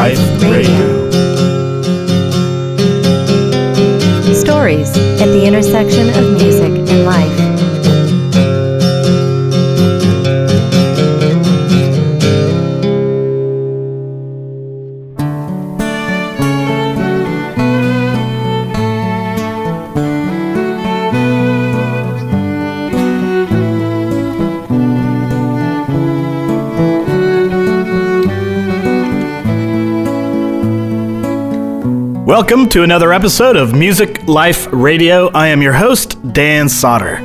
Life Radio. Welcome to another episode of Music Life Radio. I am your host, Dan Sauter.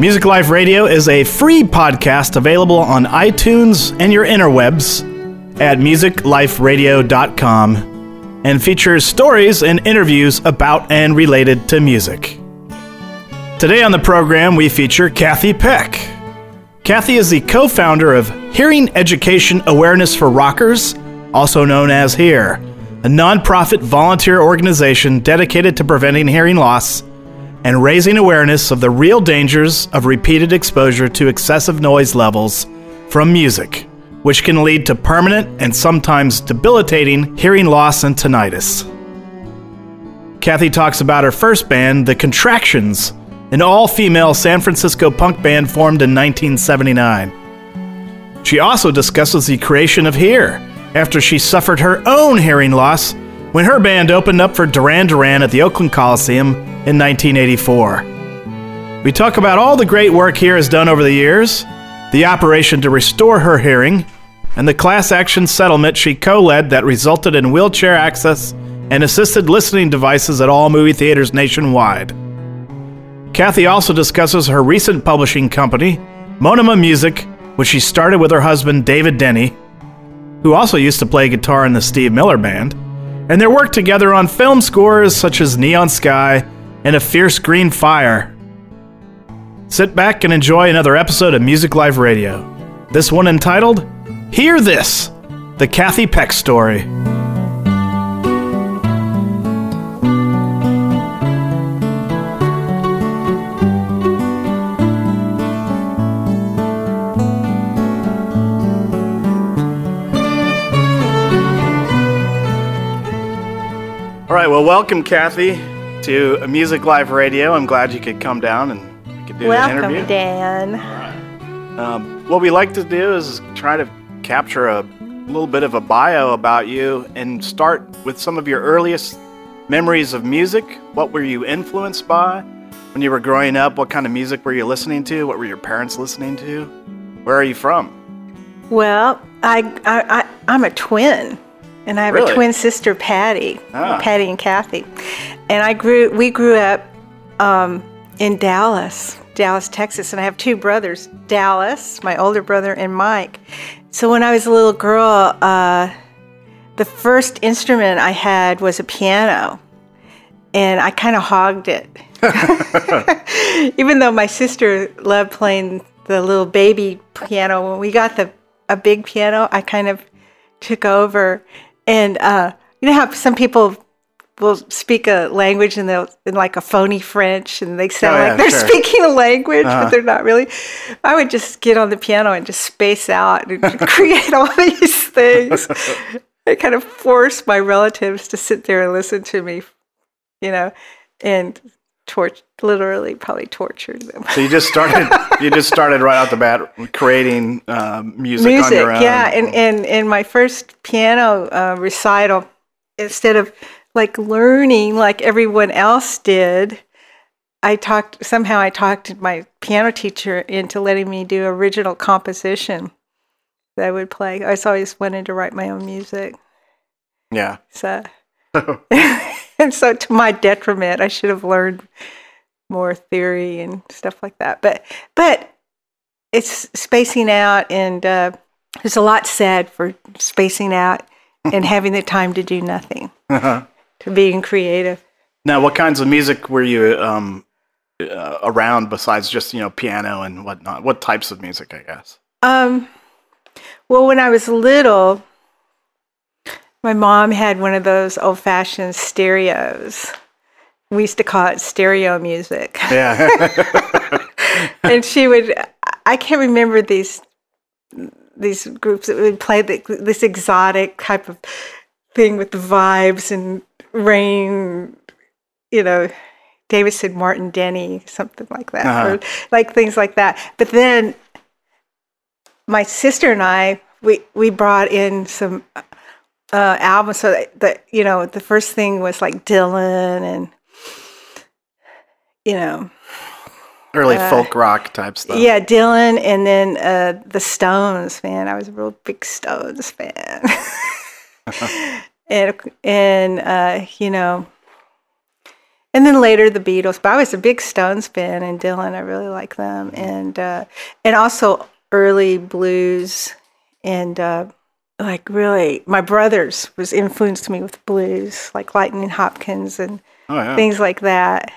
Music Life Radio is a free podcast available on iTunes and your interwebs at musicliferadio.com and features stories and interviews about and related to music. Today on the program, we feature Kathy Peck. Kathy is the co founder of Hearing Education Awareness for Rockers, also known as HEAR a nonprofit volunteer organization dedicated to preventing hearing loss and raising awareness of the real dangers of repeated exposure to excessive noise levels from music, which can lead to permanent and sometimes debilitating hearing loss and tinnitus. Kathy talks about her first band, The Contractions, an all female San Francisco punk band formed in 1979. She also discusses the creation of Hear after she suffered her own hearing loss when her band opened up for Duran Duran at the Oakland Coliseum in 1984. We talk about all the great work HEAR has done over the years, the operation to restore her hearing, and the class action settlement she co led that resulted in wheelchair access and assisted listening devices at all movie theaters nationwide. Kathy also discusses her recent publishing company, Monoma Music, which she started with her husband David Denny who also used to play guitar in the Steve Miller Band, and their work together on film scores such as Neon Sky and A Fierce Green Fire. Sit back and enjoy another episode of Music Life Radio. This one entitled Hear This The Kathy Peck Story. Right, well, welcome, Kathy, to Music Life Radio. I'm glad you could come down and we could do welcome, an interview. Welcome, Dan. Um, what we like to do is try to capture a little bit of a bio about you and start with some of your earliest memories of music. What were you influenced by when you were growing up? What kind of music were you listening to? What were your parents listening to? Where are you from? Well, I, I, I I'm a twin. And I have Really? a twin sister, Patty, Ah. Patty and Kathy. And I grew, we grew up um, in Dallas, Dallas, Texas. And I have two brothers, Dallas, my older brother, and Mike. So when I was a little girl, uh, the first instrument I had was a piano. And I kind of hogged it. Even though my sister loved playing the little baby piano, when we got the a big piano, I kind of took over. And uh, you know how some people will speak a language and they'll in like a phony French and they sound Oh, yeah, like they're sure. speaking a language, Uh-huh. but they're not really. I would just get on the piano and just space out and create all these things. I kind of forced my relatives to sit there and listen to me, you know, and torch literally probably tortured them. So you just started. you just started right out the bat creating um, music, on your own. yeah and in in my first piano uh, recital instead of like learning like everyone else did i talked somehow i talked my piano teacher into letting me do original composition that i would play i always wanted to write my own music yeah. so and so to my detriment i should have learned more theory and stuff like that but but it's spacing out and uh, there's a lot said for spacing out and having the time to do nothing to being creative Now, what kinds of music were you um, uh, around besides just you know piano and whatnot? What types of music, I guess? um, well when i was little my mom had one of those old-fashioned stereos we used to call it stereo music Yeah. and she would i can't remember these these groups that would play the, this exotic type of thing with the vibes and rain, you know, David Martin Denny, something like that, Uh-huh. or like things like that. But then my sister and I, we we brought in some uh, albums. So that, that you know, the first thing was like Dylan and you know, Early folk rock type stuff. Uh, yeah, Dylan, and then uh, the Stones. Man, I was a real big Stones fan. and and uh, you know, and then later the Beatles. But I was a big Stones fan, and Dylan. I really like them, and uh, and also early blues, and uh, like really, my brothers was influenced me with blues, like Lightning Hopkins and Oh yeah. things like that.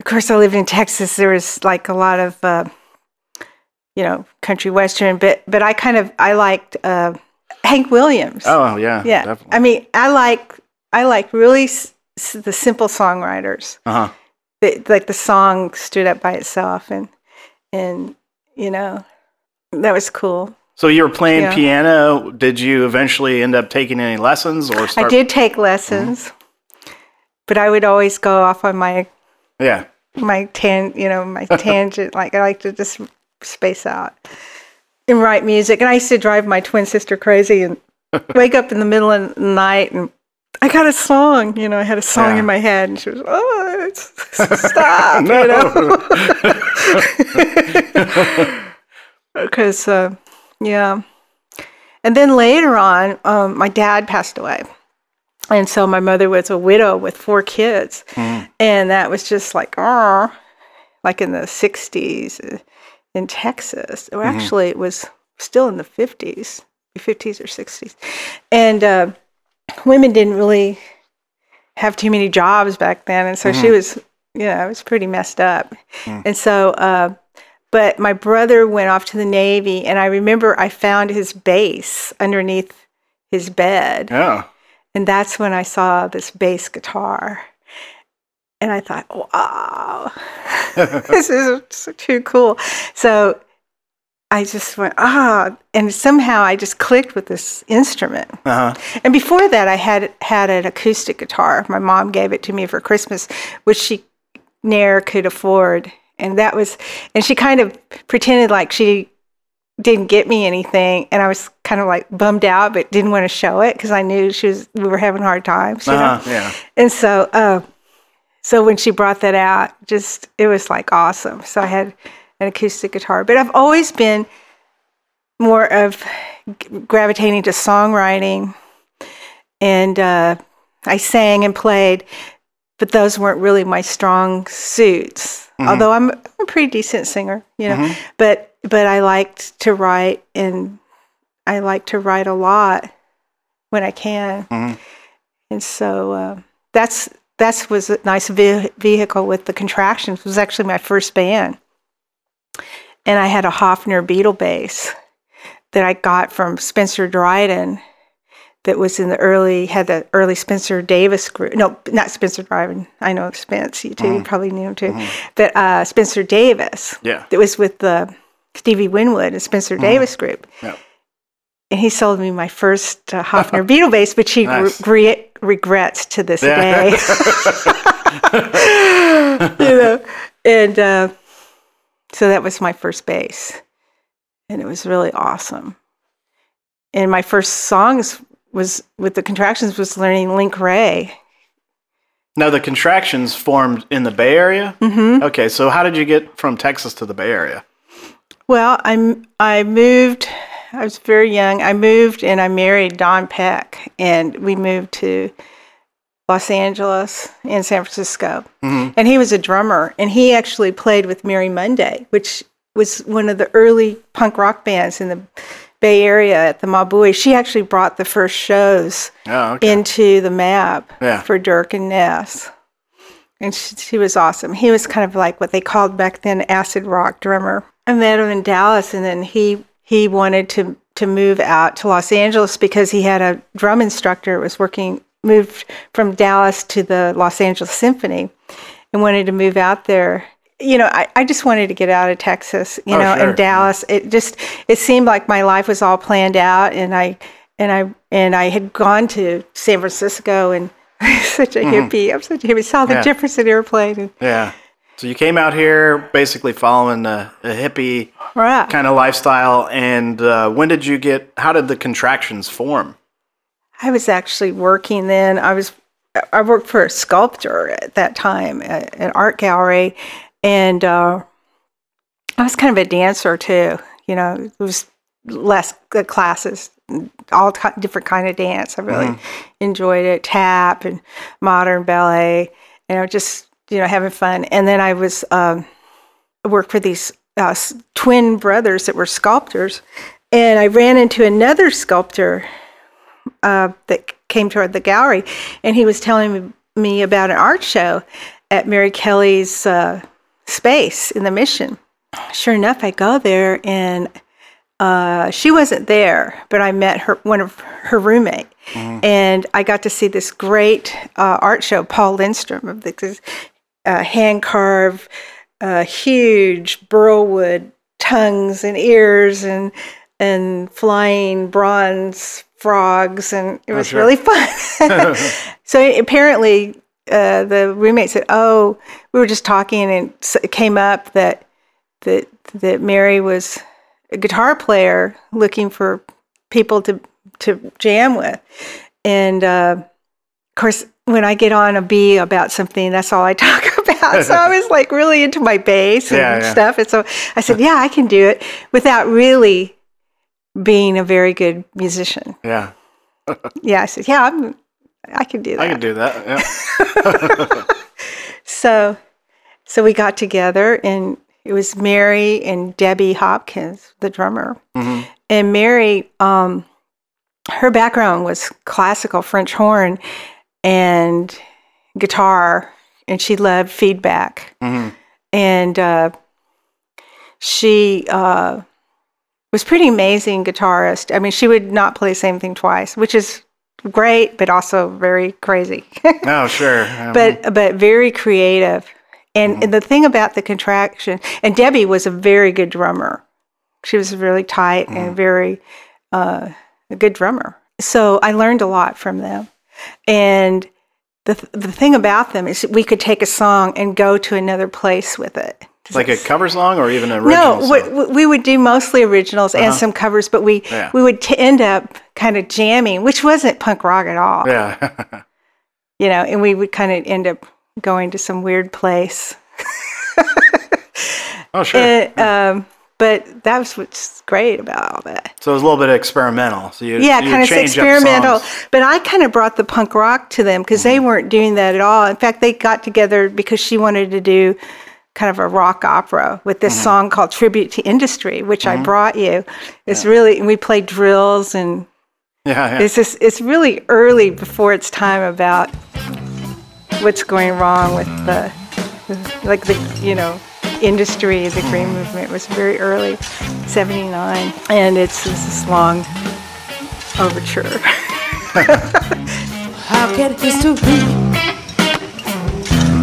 Of course, I lived in Texas. There was like a lot of, uh, you know, country western, but but I kind of I liked uh, Hank Williams. Oh yeah. yeah. Definitely. I mean, I like I like really s- s- the simple songwriters. Uh huh. That like the song stood up by itself, and and you know, that was cool. So you were playing Yeah. piano. Did you eventually end up taking any lessons or I did take lessons, but I would always go off on my Yeah. my tan, you know, my tangent. Like I like to just space out and write music. And I used to drive my twin sister crazy and wake up in the middle of the night and I got a song. You know, I had a song Yeah. in my head, and she was, "Oh, it's, stop!" You know, because uh, yeah. And then later on, um, my dad passed away. And so my mother was a widow with four kids. And that was just like, oh, like in the 60s uh, in Texas. Or actually, it was still in the 50s, 50s or 60s. And uh, women didn't really have too many jobs back then. And so she was, you know, it was pretty messed up. And so, uh, but my brother went off to the Navy, and I remember I found his bass underneath his bed. Yeah. And that's when I saw this bass guitar. And I thought, wow, this is too cool. So I just went, ah, and somehow I just clicked with this instrument. Uh huh. And before that, I had had an acoustic guitar. My mom gave it to me for Christmas, which she ne'er could afford. And that was, and she kind of pretended like she didn't get me anything. And I was kind of like bummed out, but didn't want to show it because I knew she was, we were having hard times, you? Uh-huh. Yeah. And so, uh, so when she brought that out, just it was like awesome. So I had an acoustic guitar, but I've always been more of gravitating to songwriting, and uh, I sang and played, but those weren't really my strong suits. Although I'm a pretty decent singer, you know, but but I liked to write, and I like to write a lot when I can. Mhm. And so uh, that's that's was a nice ve- vehicle with the contractions. It was actually my first band, and I had a Hofner Beatle bass that I got from Spencer Dryden. That was in the early had the early Spencer Davis group. No, not Spencer Dryden. I know Spence. You too. You probably knew him too. But uh, Spencer Davis. Yeah. That was with the Stevie Winwood and Spencer Davis group Yeah. and he sold me my first uh, Hofner Beatle bass, which he Nice. re- regrets to this Yeah. day. you know, and uh, so that was my first bass, and it was really awesome. And my first songs was with the contractions was learning Link Wray. Now the contractions formed in the Bay Area. Mm-hmm. Okay, so how did you get from Texas to the Bay Area? Well, I I moved. I was very young. I moved and I married Don Peck, and we moved to Los Angeles and San Francisco. And he was a drummer, and he actually played with Mary Monday, which was one of the early punk rock bands in the Bay Area at the Mabuhay. She actually brought the first shows Oh, okay. into the map Yeah. for Dirk and Ness. And she, she was awesome. He was kind of like what they called back then acid rock drummer. I met him in Dallas, and then he he wanted to to move out to Los Angeles because he had a drum instructor was working moved from Dallas to the Los Angeles Symphony, and wanted to move out there. You know, I, I just wanted to get out of Texas, you Oh, know, sure. and Dallas. It just it seemed like my life was all planned out, and I and I and I had gone to San Francisco and such a hippie. I'm such a hippie. Saw the Mm-hmm. Yeah. Jefferson Airplane and Yeah. So you came out here basically following a, a hippie right. kind of lifestyle. And uh, when did you get? How did the contractions form? I was actually working then. I was I worked for a sculptor at that time at an art gallery, and uh, I was kind of a dancer too. You know, it was less classes, all ki different kind of dance. I really enjoyed it, tap and modern ballet, and I was just you know having fun. And then I was um, worked for these uh, twin brothers that were sculptors, and I ran into another sculptor uh, that came toward the gallery, and he was telling me, me about an art show at Mary Kelly's uh, space in the Mission. Sure enough, I go there, and uh, she wasn't there, but I met her one of her roommate, and I got to see this great uh, art show. Paul Lindstrom of this uh, hand carved, uh, huge burlwood tongues and ears and and flying bronze frogs, and it was sure. really fun. so apparently, uh, the roommate said, "Oh, we were just talking, and it came up that that that Mary was a guitar player looking for people to to jam with, and uh, of course, when I get on a B about something, that's all I talk about. so I was like really into my bass and Yeah, yeah. stuff, and so I said, "Yeah, I can do it," without really being a very good musician. Yeah. Yeah, I said, "Yeah, I'm, I can do that." I can do that. Yeah. So, so we got together, and it was Mary and Debbie Hopkins, the drummer. And Mary, um, her background was classical French horn and guitar, and she loved feedback. And uh, she uh, was pretty amazing guitarist. I mean, she would not play the same thing twice, which is great, but also very crazy. Oh, sure. Um, but but very creative. And, and the thing about the contraction, and Debbie was a very good drummer. She was really tight and very uh, a good drummer. So I learned a lot from them. And the th- the thing about them is we could take a song and go to another place with it. Like a cover song or even an No, original we, song? we- we would do mostly originals and some covers, but we Yeah. we would t- end up kind of jamming, which wasn't punk rock at all Yeah. you know, and we would kind of end up going to some weird place. oh, sure. And, um, but that was what's great about all that. so it was a little bit experimental. So you Yeah, kind of experimental. But I kind of brought the punk rock to them because they weren't doing that at all. In fact, they got together because she wanted to do kind of a rock opera with this mm-hmm. song called Tribute to Industry, which I mm-hmm. brought you. It's really, and we play drills and Yeah, yeah. it's just, it's really early before it's time about what's going wrong with the, like the, you know, industry, the mm-hmm. green movement was very early, 79. And it's, it's this long overture. How can history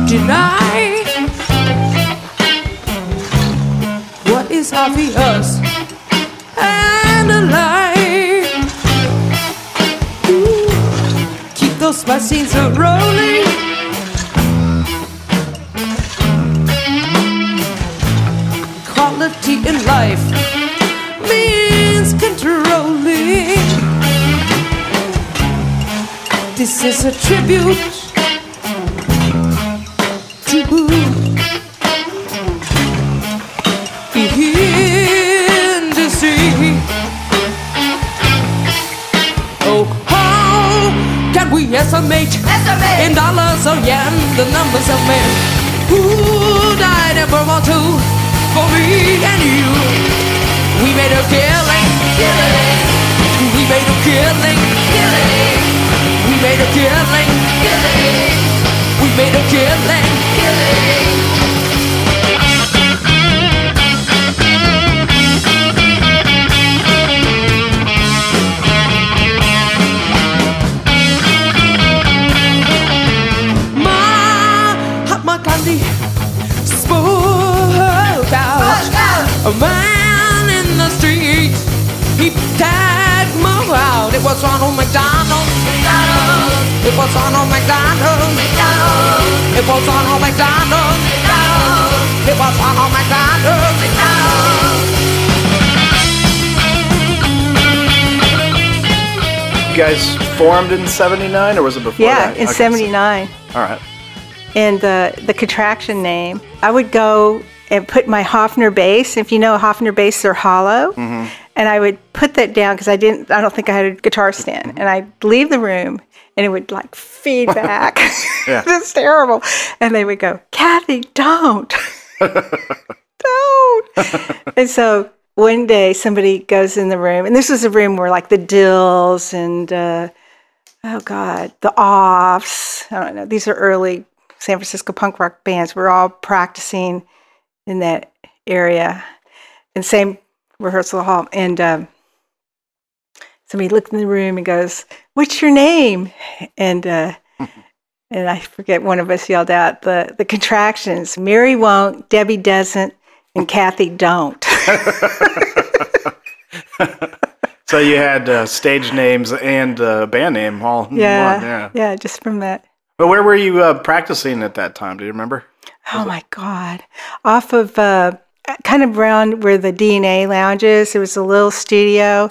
deny is obvious and alive? Ooh, keep those machines a rolling. Quality in life means controlling. This is a tribute to we estimate, in dollars or yen the numbers of men who died in World War II for me and you? We made a killing, killing. We made a killing, killing. We made a killing, killing. We made a killing, killing. A man in the street, he tagged my out. It was Ronald McDonald. McDonald. It was Ronald McDonald. McDonald. It was Ronald McDonald. McDonald. It was Ronald McDonald. McDonald. You guys formed in 79 or was it before yeah, that? in okay, 79. So. All right. And the, the contraction name, I would go and put my Hofner bass. If you know Hofner bass, they're hollow. Mm-hmm. And I would put that down because I didn't, I don't think I had a guitar stand. And I'd leave the room and it would like feed back. It's terrible. And they would go, Kathy, don't. don't. and so one day somebody goes in the room, and this was a room where like the Dils and, uh, oh God, the Offs, I don't know, these are early San Francisco punk rock bands. We're all practicing in that area. And same rehearsal hall. And um, somebody looked in the room and goes, What's your name? And uh, and I forget one of us yelled out the, the contractions Mary won't, Debbie doesn't, and Kathy don't. So you had uh, stage names and uh, band name all in yeah, one. Yeah. yeah, just from that. But where were you uh, practicing at that time? Do you remember? Oh my God. Off of uh, kind of around where the DNA lounge is, there was a little studio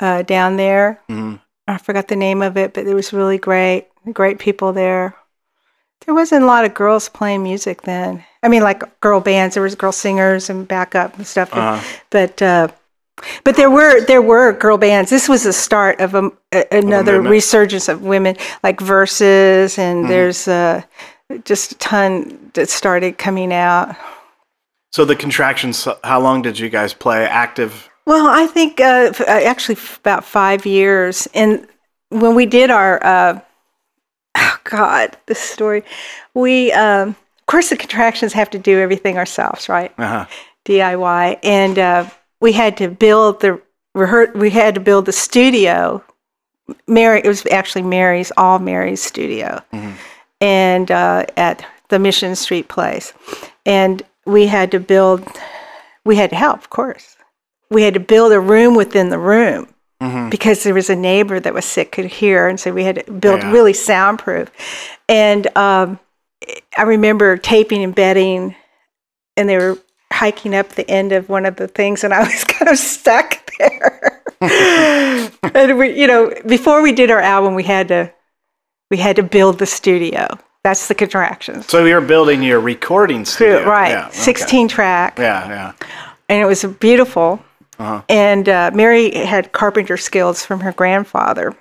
uh, down there. Mhm. I forgot the name of it, but it was really great. Great people there. There wasn't a lot of girls playing music then. I mean, like girl bands. There was girl singers and backup and stuff. Uh-huh. But uh, but there were there were girl bands. This was the start of a, a- another resurgence of women, like Verses, and Mm-hmm. there's uh, just a ton that started coming out. So the contractions. How long did you guys play active? Well, I think uh, uh, actually about five years. And when we did our, uh, oh God, this story, we, um, of course, the contractions have to do everything ourselves, right? Uh-huh. DIY, and uh, we had to build the rehear- We had to build the studio. Mary, it was actually Mary's, all Mary's studio, and uh, at the Mission Street place, and we had to build. We had to help, of course. We had to build a room within the room because there was a neighbor that was sick could hear, and so we had to build Yeah. really soundproof. And um, I remember taping and bedding and they were hiking up the end of one of the things and I was kind of stuck there. and we you know, before we did our album we had to we had to build the studio. That's the contractions. So you're building your recording studio, right. Yeah, okay. 16 track. Yeah, yeah. And it was beautiful. Uh-huh. And uh, Mary had carpenter skills from her grandfather.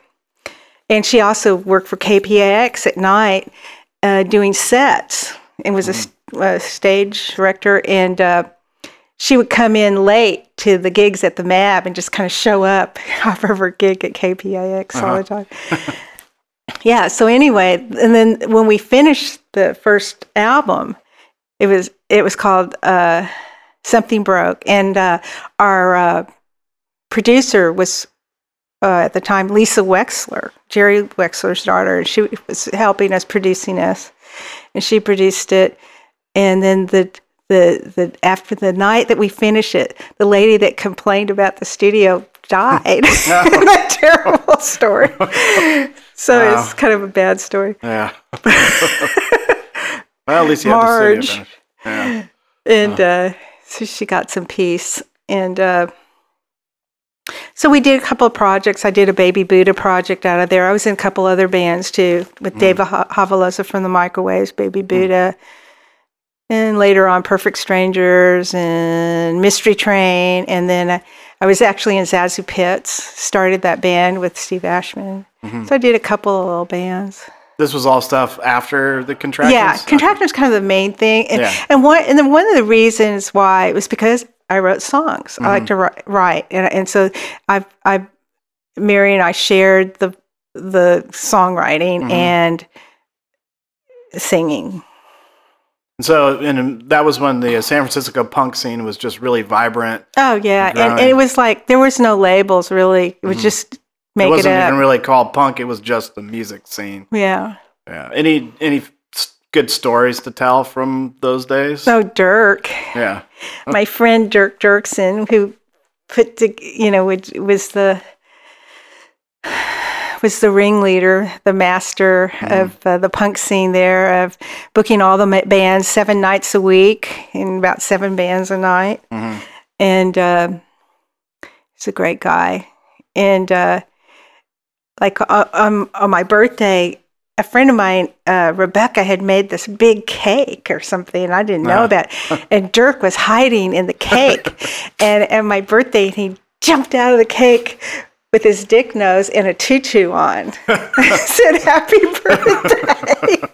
And she also worked for KPIX at night uh, doing sets and was a stage director. And uh, she would come in late to the gigs at the MAB and just kind of show up off of her gig at KPIX all the time. yeah. So anyway, and then when we finished the first album, it was it was called uh, Something Broke, and uh, our uh, producer was uh, at the time Lisa Wexler, Jerry Wexler's daughter, and she was helping us producing us, and she produced it, and then the. The, the after the night that we finished it, the lady that complained about the studio died. that terrible story. So Wow. it's kind of a bad story. Yeah. well, at least you Marge. studio. Yeah. and uh, so she got some peace and uh, so we did a couple of projects i did a baby buddha project out of there i was in a couple other bands too with david ha- havalosa from the microwaves baby buddha and later on perfect strangers and mystery train and then I, I was actually in zazu pits started that band with steve ashman mm-hmm. so i did a couple of little bands This was all stuff after the contractions? yeah, contraction's kind of the main thing, and Yeah. and one and then one of the reasons why was because I wrote songs. I like mm-hmm. to write, write, and and so I I Mary and I shared the the songwriting mm-hmm. and singing. So, and that was when the San Francisco punk scene was just really vibrant. Oh yeah, and, and it was like there was no labels really. It was mm-hmm. just make it it, wasn't up. even really called punk; it was just the music scene. yeah. Yeah. Any any good stories to tell from those days? So Dirk, Yeah. my friend Dirk Dirksen, who put to you know which was the was the ringleader, the master of uh, the punk scene there, of booking all the bands seven nights a week and about seven bands a night. And uh, he's a great guy. And uh, like uh, um, on my birthday, a friend of mine, uh, Rebecca, had made this big cake or something, and I didn't know about it. And Dirk was hiding in the cake. and and my birthday, he jumped out of the cake with his dick nose and a tutu on. I said, "Happy birthday."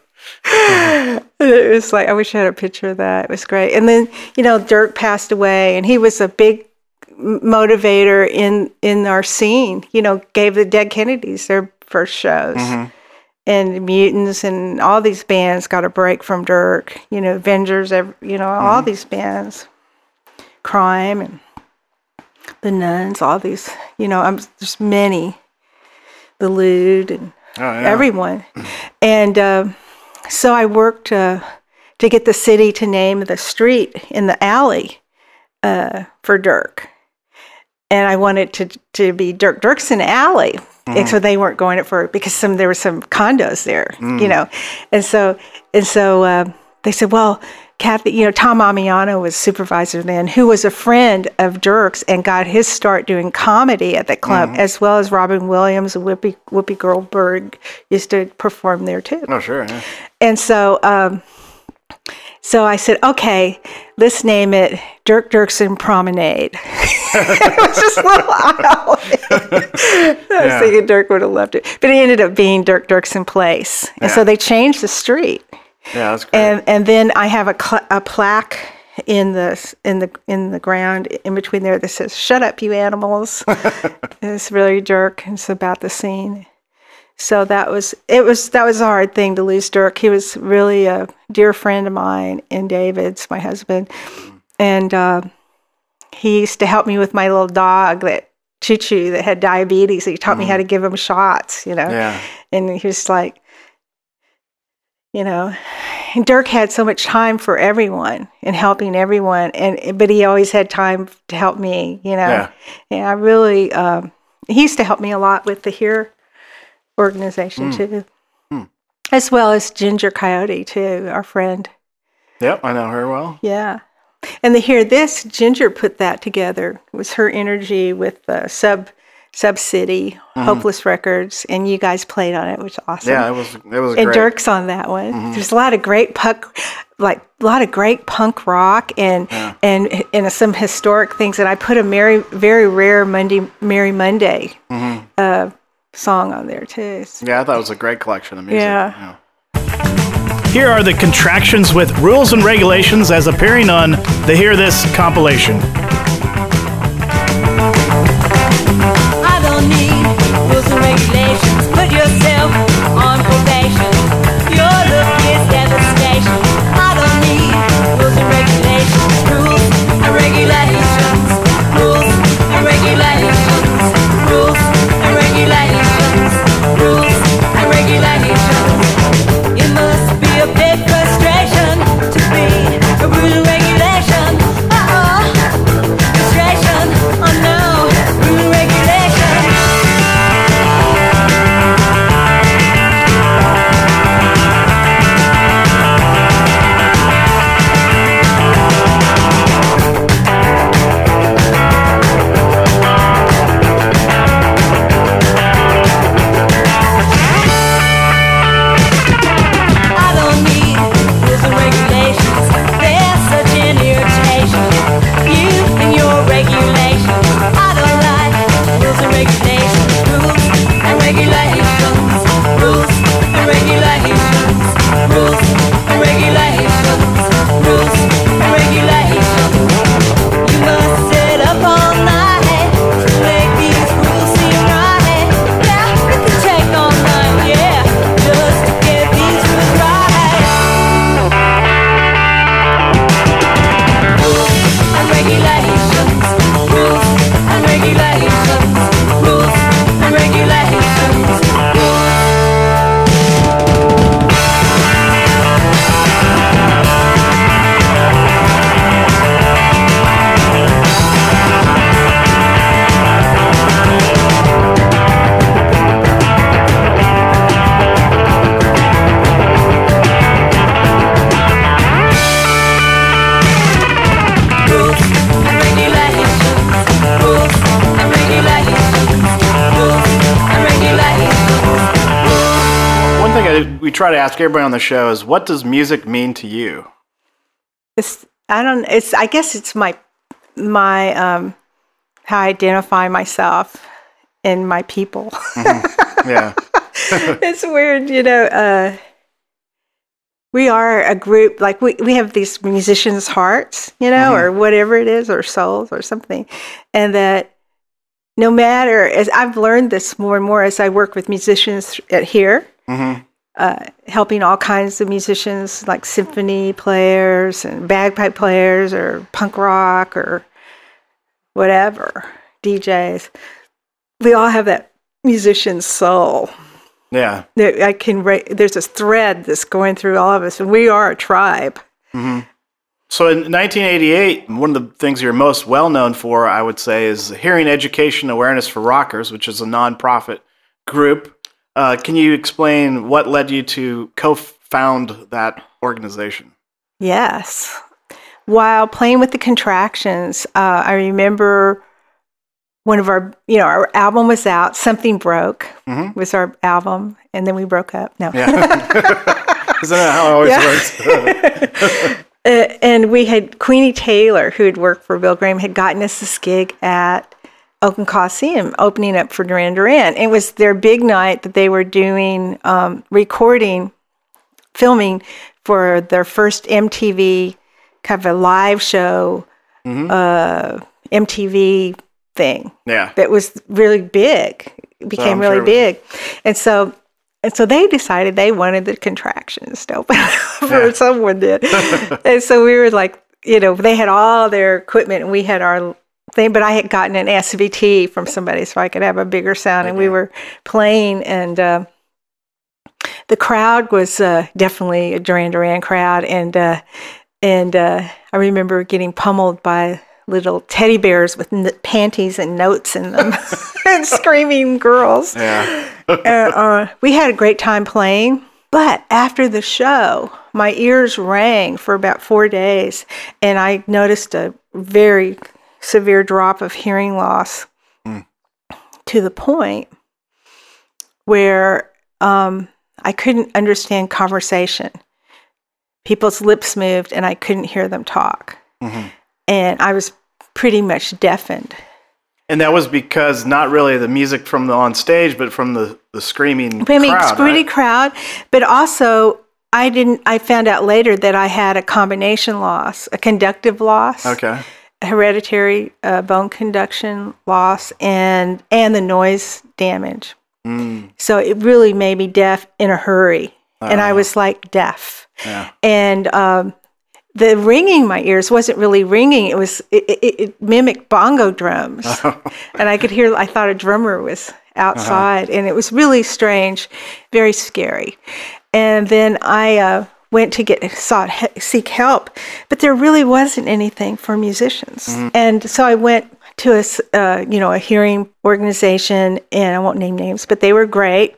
It was like I wish I had a picture of that. It was great. And then you know Dirk passed away, and he was a big motivator in in our scene. You know, gave the Dead Kennedys their first shows, mm-hmm. and Mutants, and all these bands got a break from Dirk. You know, Avengers, you know, all mm-hmm. these bands, Crime, and the Nuns, all these. You know, I'm there's many, the Lewd, and Oh, yeah. everyone. And uh, so I worked uh, to get the city to name the street in the alley uh, for Dirk. And I wanted to to be Dirk Dirksen Alley. And so they weren't going it for because some there were some condos there, you know, and so and so uh, they said, well, Kathy, you know, Tom Ammiano was supervisor then, who was a friend of Dirk's and got his start doing comedy at the club, as well as Robin Williams and Whoopi Whoopi Goldberg used to perform there too. Oh, sure. Yeah. And so, um, so I said, okay, let's name it Dirk Dirksen Promenade. it was just a little alley. I was Yeah. thinking Dirk would have loved it, but it ended up being Dirk Dirksen Place, and so they changed the street. Yeah, that's great. And and then I have a, cl- a plaque in the in the in the ground in between there that says "Shut up, you animals." it's really Dirk. It's about the scene. So that was it was that was a hard thing to lose Dirk. He was really a dear friend of mine and David's, my husband, and uh, he used to help me with my little dog that Choo Choo that had diabetes. He taught me how to give him shots. You know, yeah. and he was like, you know, and Dirk had so much time for everyone and helping everyone, and but he always had time to help me. You know, Yeah. and I really um, he used to help me a lot with the HEAR organization too, as well as Ginger Coyote too, our friend. Yep, I know her well. Yeah. And the Hear This, Ginger put that together. It was her energy with uh, Sub Sub City, mm-hmm. Hopeless Records, and you guys played on it, which is awesome. Yeah, it was. It was and great. Dirk's on that one. Mm-hmm. There's a lot of great punk, like a lot of great punk rock, and and and some historic things. And I put a Mary, very rare Monday, Mary Monday, mm-hmm. uh, song on there too. So- Yeah, I thought it was a great collection of music. Yeah. Here are the contractions with rules and regulations as appearing on the Hear This compilation. Ask everybody on the show is, what does music mean to you? It's I don't. It's I guess it's my my um how I identify myself and my people. Yeah. it's weird, you know. Uh, we are a group like we, we have these musicians' hearts, you know, or whatever it is, or souls, or something, and that no matter as I've learned this more and more as I work with musicians at HEAR, uh, helping all kinds of musicians like symphony players and bagpipe players, or punk rock, or whatever DJs. We all have that musician soul Yeah. there, I can there's a thread that's going through all of us, and we are a tribe. So in 1988, one of the things you're most well known for, I would say, is Hearing Education Awareness for Rockers, which is a nonprofit group. Uh, can you explain what led you to co-found that organization? Yes. While playing with the contractions, uh, I remember one of our, you know, our album was out. Something broke was our album, and then we broke up. No, Yeah. Isn't that how it always works? Uh, and we had Queenie Taylor, who had worked for Bill Graham, had gotten us this gig at Oakland Coliseum, opening up for Duran Duran. It was their big night that they were doing um, recording, filming for their first MTV kind of a live show, uh, MTV thing yeah. that was really big. It became I'm really sure big, and so and so they decided they wanted the contractions to open for someone did, and so we were like, you know, they had all their equipment and we had our thing, but I had gotten an SVT from somebody so I could have a bigger sound, and we were playing and. Uh, the crowd was uh, definitely a Duran Duran crowd, and uh, and uh, I remember getting pummeled by little teddy bears with n- panties and notes in them, and screaming girls. Yeah. Uh, uh, we had a great time playing, but after the show, my ears rang for about four days, and I noticed a very severe drop of hearing loss to the point where um, I couldn't understand conversation. People's lips moved, and I couldn't hear them talk. And I was pretty much deafened. And that was because not really the music from the on stage, but from the, the screaming I mean, crowd. pretty right? crowd, but also I didn't. I found out later that I had a combination loss, a conductive loss, Okay. Hereditary uh, bone conduction loss, and and the noise damage. Mm. So it really made me deaf in a hurry, and I was like deaf. Yeah. And um, the ringing in my ears wasn't really ringing; it was it, it, it mimicked bongo drums, and I could hear. I thought a drummer was outside, and it was really strange, very scary. And then I uh, went to get sought seek help, but there really wasn't anything for musicians. And so I went to a uh, you know a hearing organization, and I won't name names, but they were great.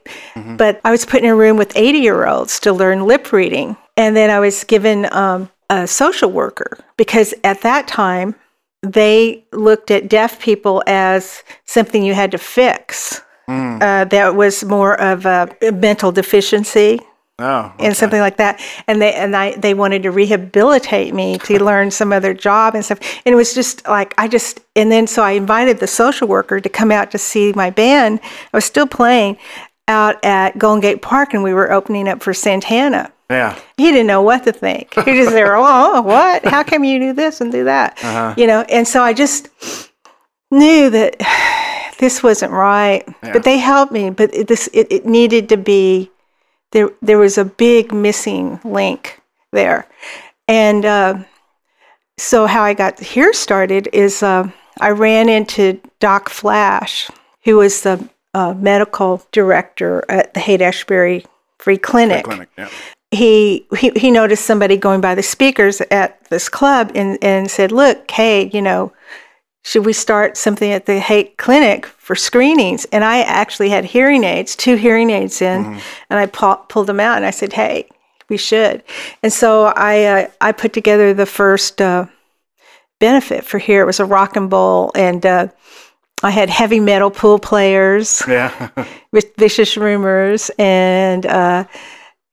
But I was put in a room with eighty year olds to learn lip reading, and then I was given um, a social worker because at that time they looked at deaf people as something you had to fix. Uh, that was more of a mental deficiency Oh. and something like that. And they and I they wanted to rehabilitate me to learn some other job and stuff. And it was just like I just and then so I invited the social worker to come out to see my band. I was still playing out at Golden Gate Park and we were opening up for Santana. Yeah. He didn't know what to think. He just there, oh, what? How come you do this and do that? Uh-huh. You know, and so I just knew that this wasn't right. But they helped me. But it, this it, it needed to be there. There was a big missing link there, and uh, so how I got HEAR started is uh, I ran into Doc Flash, who was the uh, medical director at the Haight Ashbury Free Clinic Clinic. Yeah. he, he he noticed somebody going by the speakers at this club and, and said, "Look, Kay, you know, should we start something at the Haight Clinic for screenings?" And I actually had hearing aids, two hearing aids in, and I pu- pulled them out and I said, "Hey, we should." And so I uh, I put together the first uh, benefit for HEAR. It was a rock and bowl, and uh, I had heavy metal pool players Yeah. with vicious rumors and uh,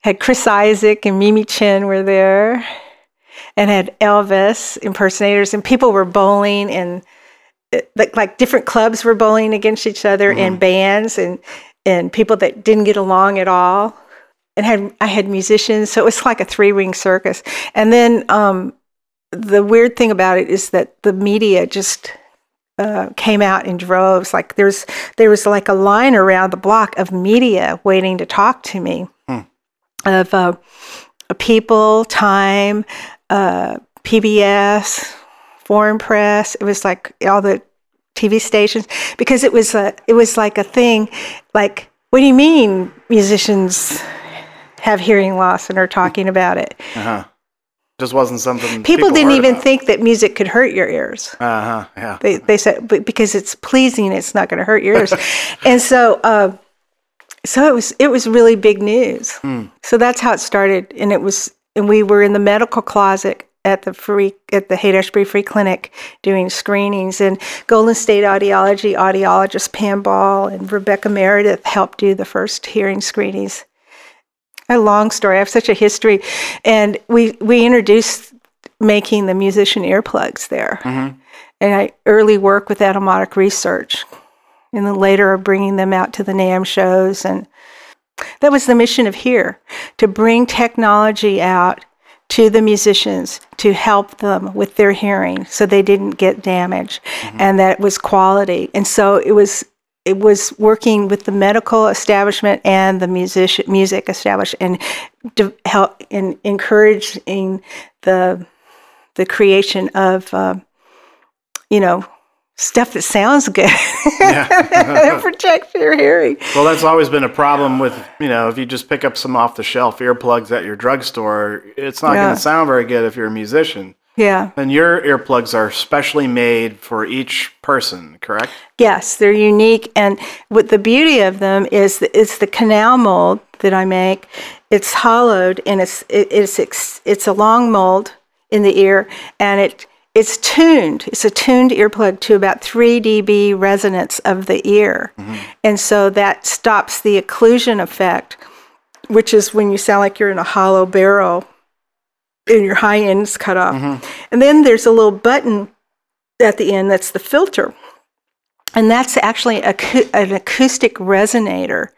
had Chris Isaak and Mimi Chin were there, and had Elvis impersonators, and people were bowling and like like different clubs were bowling against each other and bands and and people that didn't get along at all and had I had musicians. So it was like a three ring circus. And then um, the weird thing about it is that the media just uh, came out in droves. Like there's there was like a line around the block of media waiting to talk to me of uh, people time uh, PBS foreign press. It was like all the TV stations because it was a it was like a thing. Like, what do you mean musicians have hearing loss and are talking about it? Uh-huh. Just wasn't something People, didn't heard even about. think that music could hurt your ears. Uh huh. Yeah. They they said, but because it's pleasing, it's not going to hurt your ears. and so, uh, so it was it was really big news. So that's how it started, and it was, and we were in the medical closet at the free at the Haight Ashbury Free Clinic doing screenings, and Golden State Audiology audiologist Pam Ball and Rebecca Meredith helped do the first hearing screenings. A long story. I have such a history, and we we introduced making the musician earplugs there. Mm-hmm. And I early work with Etymotic research, and then later bringing them out to the NAMM shows, and that was the mission of HEAR to bring technology out to the musicians to help them with their hearing, so they didn't get damage, and that it was quality, and so it was. It was working with the medical establishment and the music music establishment, and de- help in encouraging the the creation of uh, you know, stuff that sounds good that protects your hearing. Well, that's always been a problem with, you know, if you just pick up some off the shelf earplugs at your drugstore, it's not Yeah. going to sound very good if you're a musician. Yeah. And your earplugs are specially made for each person, correct? Yes, they're unique, and what the beauty of them is it's the canal mold that I make. It's hollowed, and it's it, it's it's a long mold in the ear, and it it's tuned. It's a tuned earplug to about three dB resonance of the ear, mm-hmm. and so that stops the occlusion effect, which is when you sound like you're in a hollow barrel, and your high end's cut off. Mm-hmm. And then there's a little button at the end that's the filter. And that's actually a, an acoustic resonator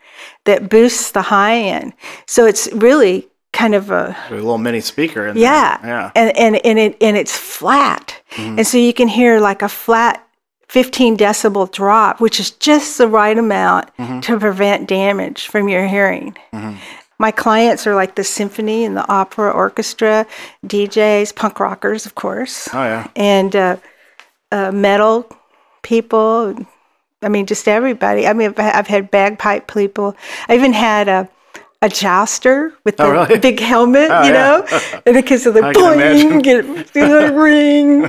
that boosts the high end. So it's really kind of a A little mini speaker in yeah, there. Yeah. and and and it and it's flat, and so you can hear like a flat 15 decibel drop, which is just the right amount to prevent damage from your hearing. My clients are like the symphony and the opera orchestra, DJs, punk rockers, of course Oh, yeah. and uh, uh, metal people. I mean, just everybody. I mean, I've, I've had bagpipe people. I even had a a jouster with the Oh, really? big helmet, Oh, you yeah. know, and because of the I can imagine. boing, get the ring.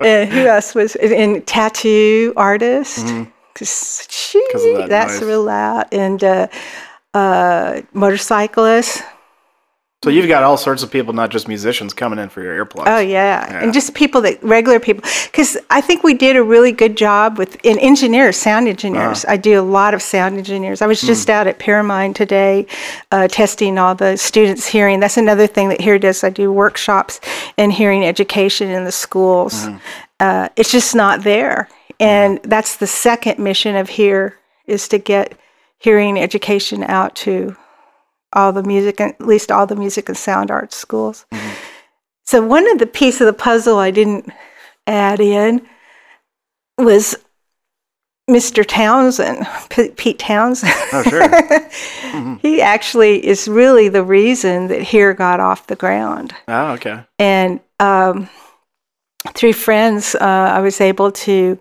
and who else was? And, and tattoo artist. Mm-hmm. that that's noise. real loud. And uh, uh, motorcyclists. So you've got all sorts of people, not just musicians, coming in for your earplugs. Oh yeah. Yeah. and just people that regular people. Because I think we did a really good job with in engineers, sound engineers. I do a lot of sound engineers. I was just out at Pyramind today, uh, testing all the students' hearing. That's another thing that HEAR does. I do workshops in hearing education in the schools. Uh, it's just not there, and that's the second mission of HEAR is to get hearing education out to all the music, at least all the music and sound arts schools. So one of the piece of the puzzle I didn't add in was Mr. Townshend, P- Pete Townshend. Oh, sure. he actually is really the reason that HEAR got off the ground. oh, okay. And um, through friends, uh, I was able to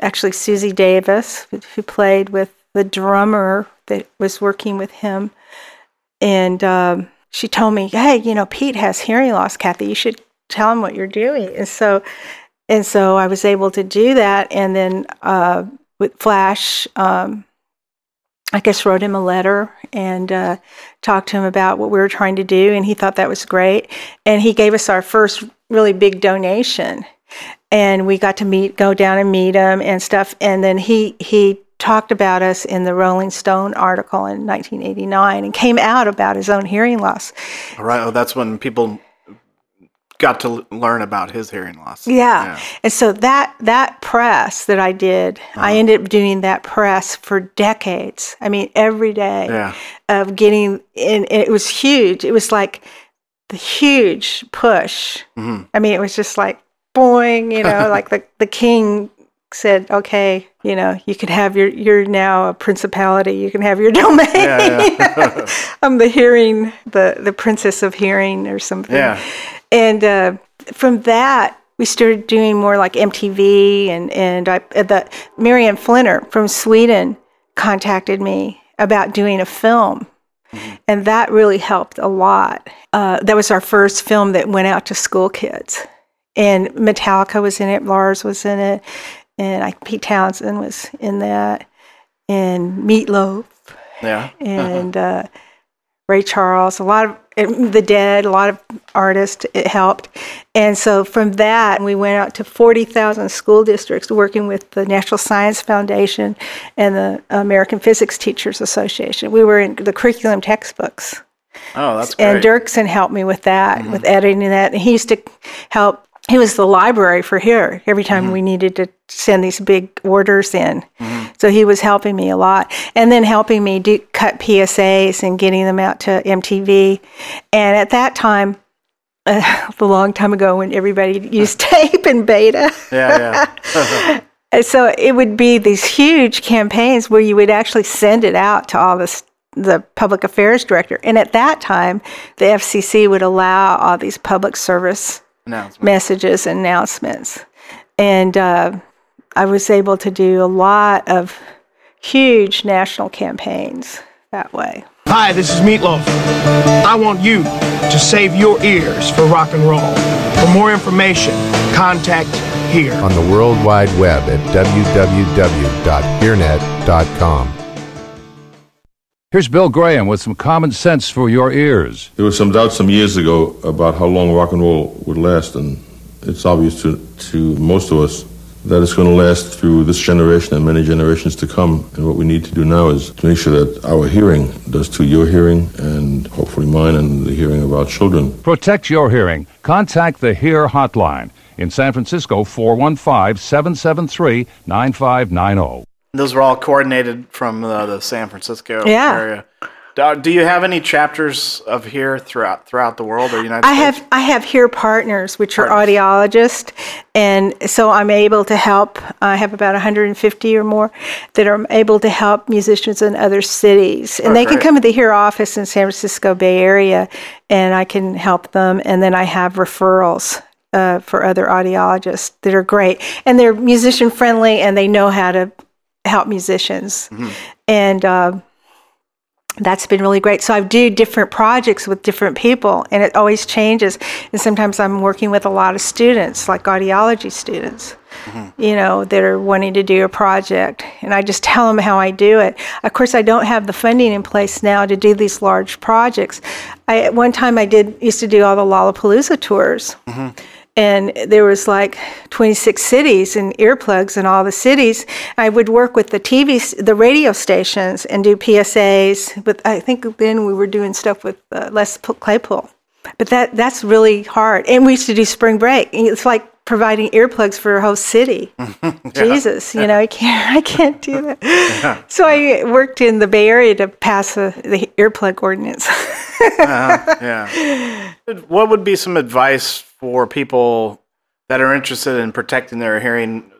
actually Susie Davis, who played with the drummer that was working with him, and um, she told me, "Hey, you know, Pete has hearing loss, Kathy. You should tell him what you're doing." And so, and so I was able to do that, and then uh, with Flash. Um, I guess wrote him a letter and uh, talked to him about what we were trying to do, and he thought that was great. And he gave us our first really big donation, and we got to meet, go down and meet him and stuff. And then he he talked about us in the Rolling Stone article in 1989 and came out about his own hearing loss. All right. Oh, that's when people got to learn about his hearing loss. Yeah. And so that that press that I did, I Uh-huh. ended up doing that press for decades. I mean, every day Yeah. of getting and it was huge. It was like the huge push. Mm-hmm. I mean, it was just like boing, you know, like the the king said, "Okay, you know, you can have your you're now a principality. You can have your domain. Yeah, I'm the hearing, the the princess of hearing, or something." Yeah. And uh, from that, we started doing more like MTV, and and I, uh, the Marianne Flinner from Sweden contacted me about doing a film, and that really helped a lot. Uh, that was our first film that went out to school kids, and Metallica was in it, Lars was in it, and I, Pete Townshend was in that, and Meatloaf Yeah. and uh, Ray Charles, a lot of and the Dead, a lot of artists. It helped, and so from that we went out to forty thousand school districts, working with the National Science Foundation and the American Physics Teachers Association. We were in the curriculum textbooks, Oh, that's great. and Dirksen helped me with that, with editing that. And he used to help. He was the library for HEAR every time we needed to send these big orders in. So he was helping me a lot, and then helping me do cut PSAs and getting them out to MTV. And at that time, uh, a long time ago, when everybody used tape and beta, yeah, yeah. and so it would be these huge campaigns where you would actually send it out to all this the public affairs director. And at that time, the FCC would allow all these public service. Messages and announcements. And uh, I was able to do a lot of huge national campaigns that way. Hi, this is Meatloaf. I want you to save your ears for rock and roll. For more information, contact HEAR. on the World Wide Web at www.hearnet.com. Here's Bill Graham with some common sense for your ears. There was some doubt some years ago about how long rock and roll would last, and it's obvious to, to most of us that it's going to last through this generation and many generations to come. And what we need to do now is to make sure that our hearing does to your hearing and hopefully mine and the hearing of our children. Protect your hearing. Contact the HEAR Hotline in San Francisco 415 773 9590. Those were all coordinated from uh, the San Francisco Yeah. area. Do, do you have any chapters of HEAR throughout throughout the world or United I States? have I have HEAR partners, which are audiologists, and so I'm able to help. I have about 150 or more that are able to help musicians in other cities, and Oh, they can come to the HEAR office in San Francisco Bay Area, and I can help them. And then I have referrals. Uh, for other audiologists that are great and they're musician friendly and they know how to help musicians mm-hmm. and uh, that's been really great. So I do different projects with different people, and it always changes. And sometimes I'm working with a lot of students, like audiology students, mm-hmm. you know, that are wanting to do a project, and I just tell them how I do it. Of course, I don't have the funding in place now to do these large projects. I at one time I did used to do all the Lollapalooza tours mm-hmm. And there was like 26 cities and earplugs in all the cities. I would work with the tv the radio stations and do psas but i think then we were doing stuff with uh, les claypool. But that that's really hard. And we used to do spring break. It's like providing earplugs for a whole city. Jesus you know i can't i can't do that. So i worked in the bay area to pass a, the earplug ordinance. Yeah. What would be some advice for people that are interested in protecting their hearing?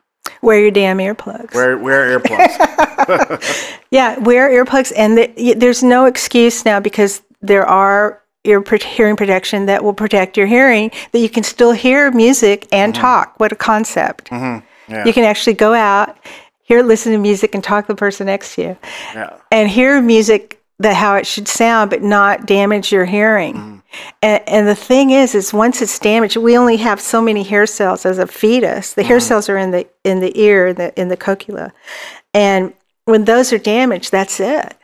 wear your damn earplugs Wear wear earplugs. Yeah, wear earplugs, and the, there's no excuse now because there are ear hearing protection that will protect your hearing. That you can still hear music and mm-hmm. talk. What a concept! Mm-hmm. Yeah. You can actually go out, hear, listen to music, and talk to the person next to you, Yeah. and hear music that how it should sound, but not damage your hearing. And, and the thing is, is once it's damaged, we only have so many hair cells as a fetus. The hair cells are in the in the ear, in the in the cochlea, and when those are damaged, that's it.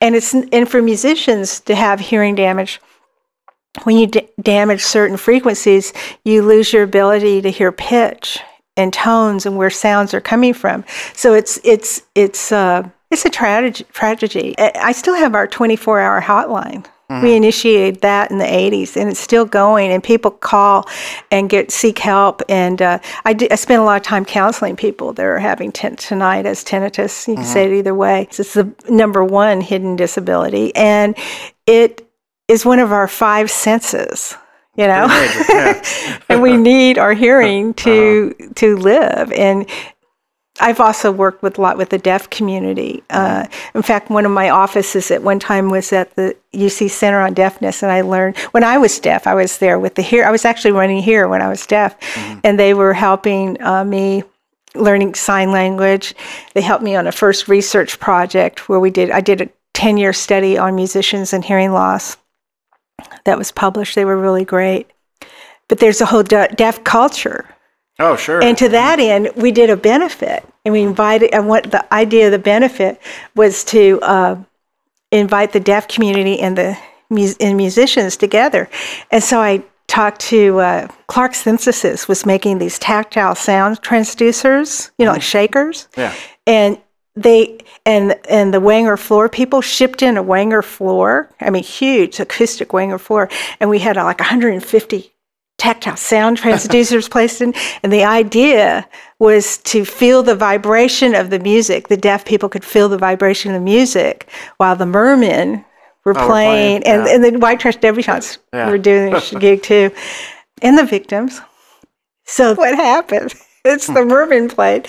And it's and for musicians to have hearing damage, when you d- damage certain frequencies, you lose your ability to hear pitch and tones and where sounds are coming from. So it's it's it's uh, it's a tragedy. Tragedy. I still have our 24-hour hotline. We initiated that in the 80s, and it's still going. And people call and get seek help. And uh, I, d- I spend a lot of time counseling people that are having tin- tinnitus, tinnitus. You can say it either way. It's the number one hidden disability, and it is one of our five senses. You know, and we need our hearing to to live. And I've also worked with a lot with the deaf community. Uh, in fact, one of my offices at one time was at the UC Center on Deafness, and I learned when I was deaf, I was there with the HEAR. I was actually running HEAR when I was deaf, and they were helping uh, me learning sign language. They helped me on a first research project where we did. I did a ten year study on musicians and hearing loss. That was published. They were really great. But there's a whole de- deaf culture. Oh, sure. And to that end, we did a benefit, and we invited. And what the idea of the benefit was to uh, invite the deaf community and the mus- and musicians together. And so I talked to uh, Clark Synthesis was making these tactile sound transducers, you know, like shakers. yeah. And they and and the Wanger floor people shipped in a Wanger floor. I mean, huge acoustic Wanger floor, and we had uh, like 150 tactile sound transducers placed in. And the idea was to feel the vibration of the music. The deaf people could feel the vibration of the music while the mermen were Oh, were playing, playing, and, yeah. and the white trash debutantes Yeah. were doing this gig too, and the victims. So what happened? It's the merman played,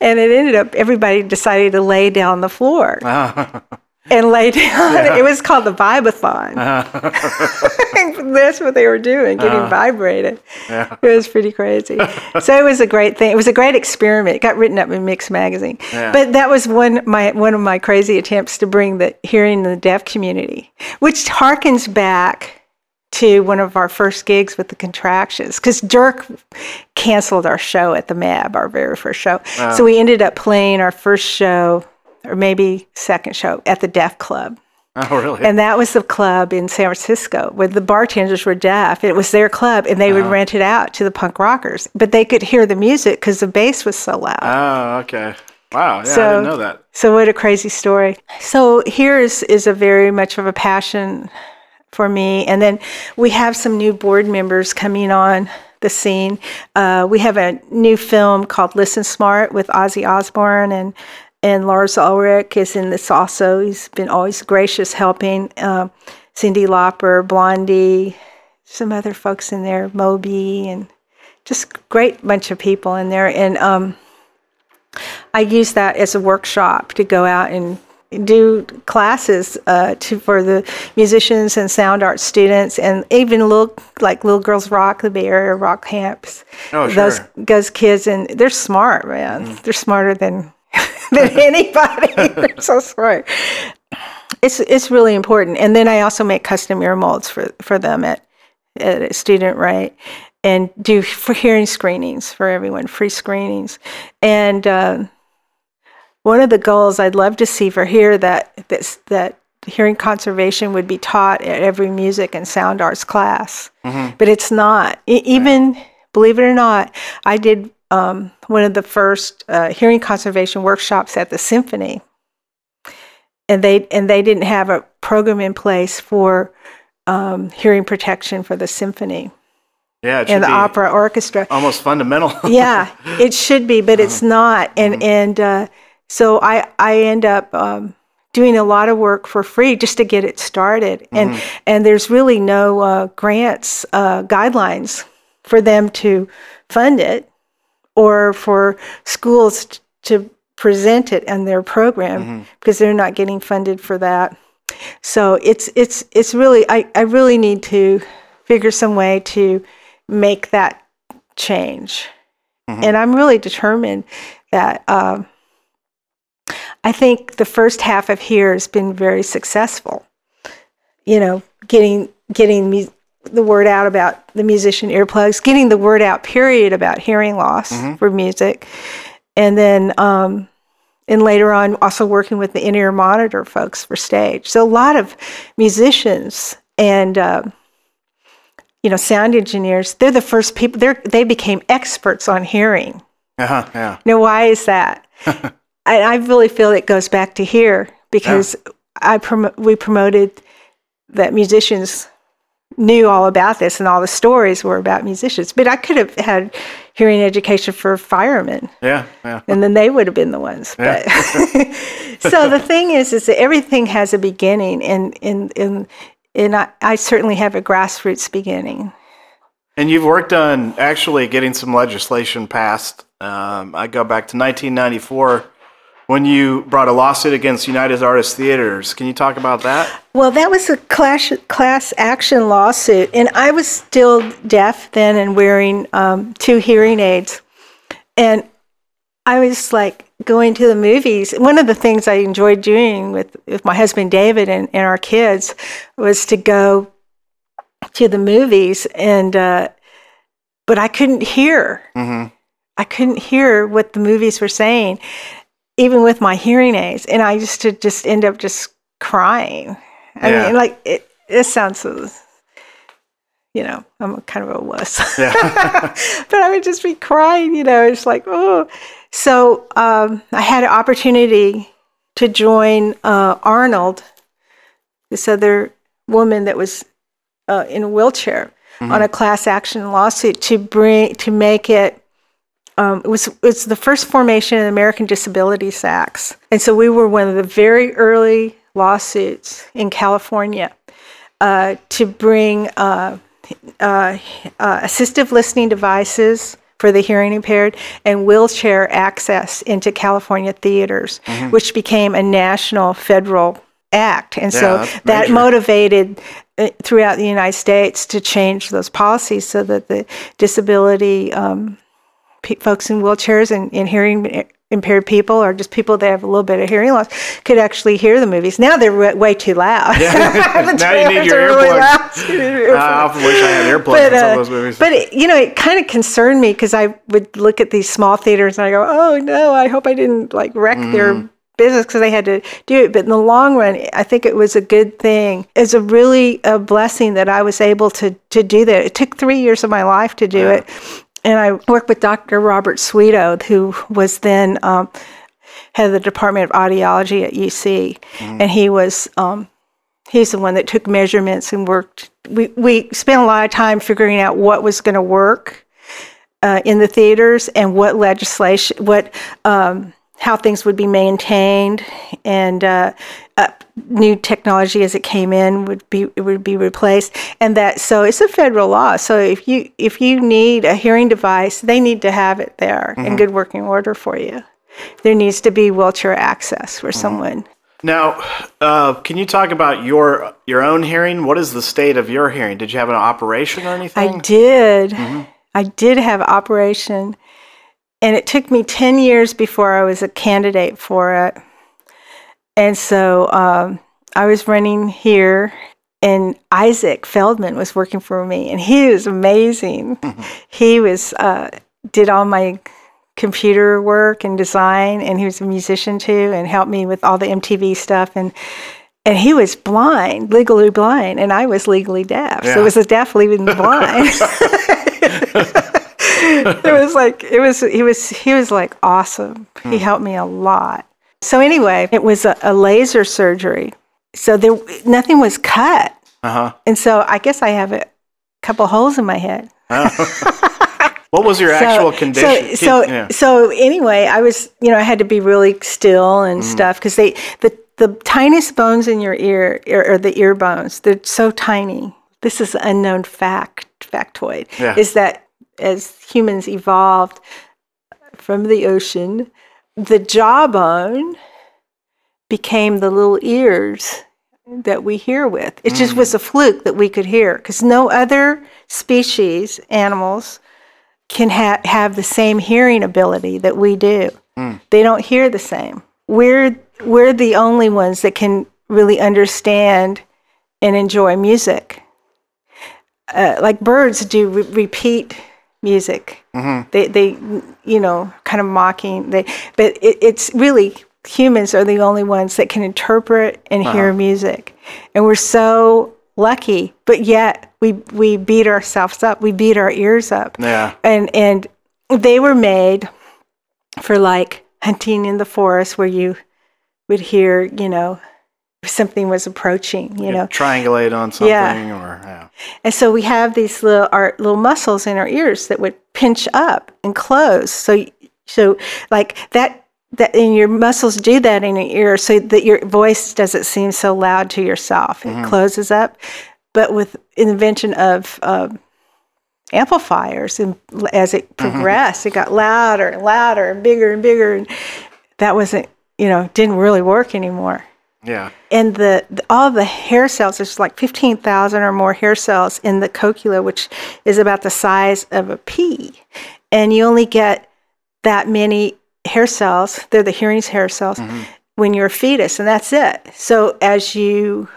and it ended up everybody decided to lay down the floor ah. and lay down. It was called the vibathon. Uh-huh. That's what they were doing, getting uh-huh. vibrated. It was pretty crazy. so it was a great thing. It was a great experiment. It got written up in Mix magazine. But that was one my one of my crazy attempts to bring the hearing in the deaf community, which harkens back to one of our first gigs with the contractions because Dirk canceled our show at the MAB, our very first show. So oh. we ended up playing our first show, or maybe second show, at the Deaf Club. Oh, really? And that was the club in San Francisco where the bartenders were deaf. It was their club, and they would rent it out to the punk rockers. But they could hear the music because the bass was so loud. oh, okay. Wow. Yeah, I So- didn't know that. So what a crazy story. So here is is a very much of a passion for me. And then we have some new board members coming on the scene. Uh, we have a new film called Listen Smart with Ozzy Osbourne and and Lars Ulrich is in this also. He's been always gracious helping. Um, Cyndi Lauper, Blondie, some other folks in there, Moby, and just great bunch of people in there. And um, I use that as a workshop to go out and do classes uh, to for the musicians and sound art students, and even little like Little Girls Rock, the Bay Area rock camps. Oh, sure. those kids, and they're smart, man. They're smarter than than anybody. they're so smart. It's it's really important. And then I also make custom ear molds for for them at at a student rate and do for hearing screenings for everyone, free screenings. And uh, one of the goals I'd love to see for HEAR that that that hearing conservation would be taught at every music and sound arts class, but it's not. E- even believe it or not, I did um, one of the first uh, hearing conservation workshops at the symphony, and they and they didn't have a program in place for um, hearing protection for the symphony. Yeah, it should and the be opera orchestra. almost fundamental. yeah, it should be, but it's not. And and uh, so I I end up um, doing a lot of work for free just to get it started. And and there's really no uh, grants uh, guidelines for them to fund it or for schools t- to present it in their program because they're not getting funded for that. So it's it's it's really I, I really need to figure some way to make that change. And I'm really determined that um, I think the first half of HEAR has been very successful. You know, getting getting the word out about the musician earplugs, getting the word out, period, about hearing loss for music, and then um, and later on also working with the in-ear monitor folks for stage. So a lot of musicians and uh, you know sound engineers they're the first people they they became experts on hearing Uh-huh, yeah. Now, why is that? I, I really feel it goes back to HEAR because I prom- we promoted that musicians knew all about this and all the stories were about musicians. But I could have had hearing education for firemen Yeah, yeah. and then they would have been the ones. But so the thing is, is that everything has a beginning, and and and and I, I certainly have a grassroots beginning. And you've worked on actually getting some legislation passed. Um, I go back to 1994 when you brought a lawsuit against United Artists Theaters. Can you talk about that? Well, that was a class class action lawsuit, and I was still deaf then and wearing um, two hearing aids, and I was like going to the movies. One of the things I enjoyed doing with, with my husband David and, and our kids was to go to the movies, and uh, but I couldn't hear. I couldn't hear what the movies were saying, even with my hearing aids, and I used to just end up just crying. I Yeah. mean, like it. It sounds so. You know, I'm kind of a wuss. but I would just be crying, you know, it's like, oh. So um, I had an opportunity to join uh, Arnold, this other woman that was uh, in a wheelchair, on a class action lawsuit to bring to make it. Um, it was it's the first formation of the American Disabilities Acts, and so we were one of the very early lawsuits in California uh, to bring uh, uh, uh, assistive listening devices for the hearing impaired and wheelchair access into California theaters, which became a national federal act. And Yeah, so that major. motivated uh, throughout the United States to change those policies so that the disability um, pe- folks in wheelchairs and, and hearing impaired people or just people that have a little bit of hearing loss could actually hear the movies. Now they're way, way too loud. The Now you need your really earplugs. loud. You need your I often wish I had earplugs But, in some uh, of those movies. but it, you know, it kind of concerned me because I would look at these small theaters and I go, "Oh no, I hope I didn't like wreck Mm-hmm. their business because they had to do it." But in the long run, I think it was a good thing. It's a really a blessing that I was able to to do that. It took three years of my life to do it, and I worked with Dr. Robert Sweetow, who was then. Um, head of the Department of Audiology at UC, and he was um, he's the one that took measurements and worked. We we spent a lot of time figuring out what was going to work uh, in the theaters and what legislation, what um, how things would be maintained, and uh, uh, new technology as it came in would be it would be replaced, and that so it's a federal law. So if you if you need a hearing device, they need to have it there in good working order for you. There needs to be wheelchair access for someone. Now, uh, can you talk about your your own hearing? What is the state of your hearing? Did you have an operation or anything? I did. I did have operation, and it took me 10 years before I was a candidate for it. And so um, I was running HEAR, and Isaac Feldman was working for me, and he was amazing. He was uh, did all my computer work and design, and he was a musician too, and helped me with all the MTV stuff and. And he was blind, legally blind, and I was legally deaf. So it was a deaf leaving the blind. it was like it was he was he was like awesome. He helped me a lot. So anyway, it was a, a laser surgery. So there nothing was cut. Uh huh. And so I guess I have a couple holes in my head. What was your actual condition? So so, Yeah. so anyway, I was you know I had to be really still and Mm. stuff because they the the tiniest bones in your ear are the ear bones. They're so tiny. This is an unknown fact factoid. Yeah. Is that as humans evolved from the ocean, the jawbone became the little ears that we hear with. It just was a fluke that we could hear because no other species, animals, can ha- have the same hearing ability that we do. They don't hear the same. We're we're the only ones that can really understand and enjoy music. Uh, like birds do re- repeat music. Mm-hmm. They they you know kind of mocking. They but it, it's really humans are the only ones that can interpret and uh-huh. hear music, and we're so lucky. But yet we we beat ourselves up. We beat our ears up Yeah. and and they were made for like hunting in the forest where you would hear, you know, something was approaching, you know. triangulate on something Yeah. or yeah. And so we have these little our little muscles in our ears that would pinch up and close. So so like that that and your muscles do that in your ear so that your voice doesn't seem so loud to yourself. It closes up. But with invention of um, amplifiers and as it progressed, it got louder and louder and bigger and bigger and that wasn't you know didn't really work anymore Yeah. and the, the all the hair cells there's like 15,000 or more hair cells in the cochlea which is about the size of a pea and you only get that many hair cells they're the hearing hair cells mm-hmm. when you're a fetus and that's it so as you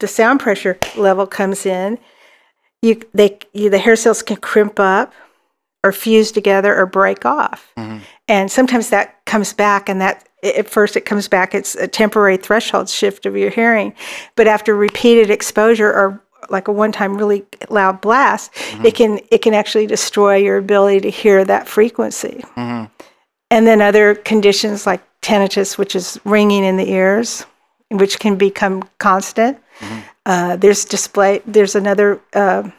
the sound pressure level comes in you they you, the hair cells can crimp up or fuse together or break off. Mm-hmm. And sometimes that comes back, and that at first it comes back, it's a temporary threshold shift of your hearing. But after repeated exposure or like a one-time really loud blast, it can it can actually destroy your ability to hear that frequency. And then other conditions like tinnitus, which is ringing in the ears, which can become constant. Uh, there's display. There's another uh,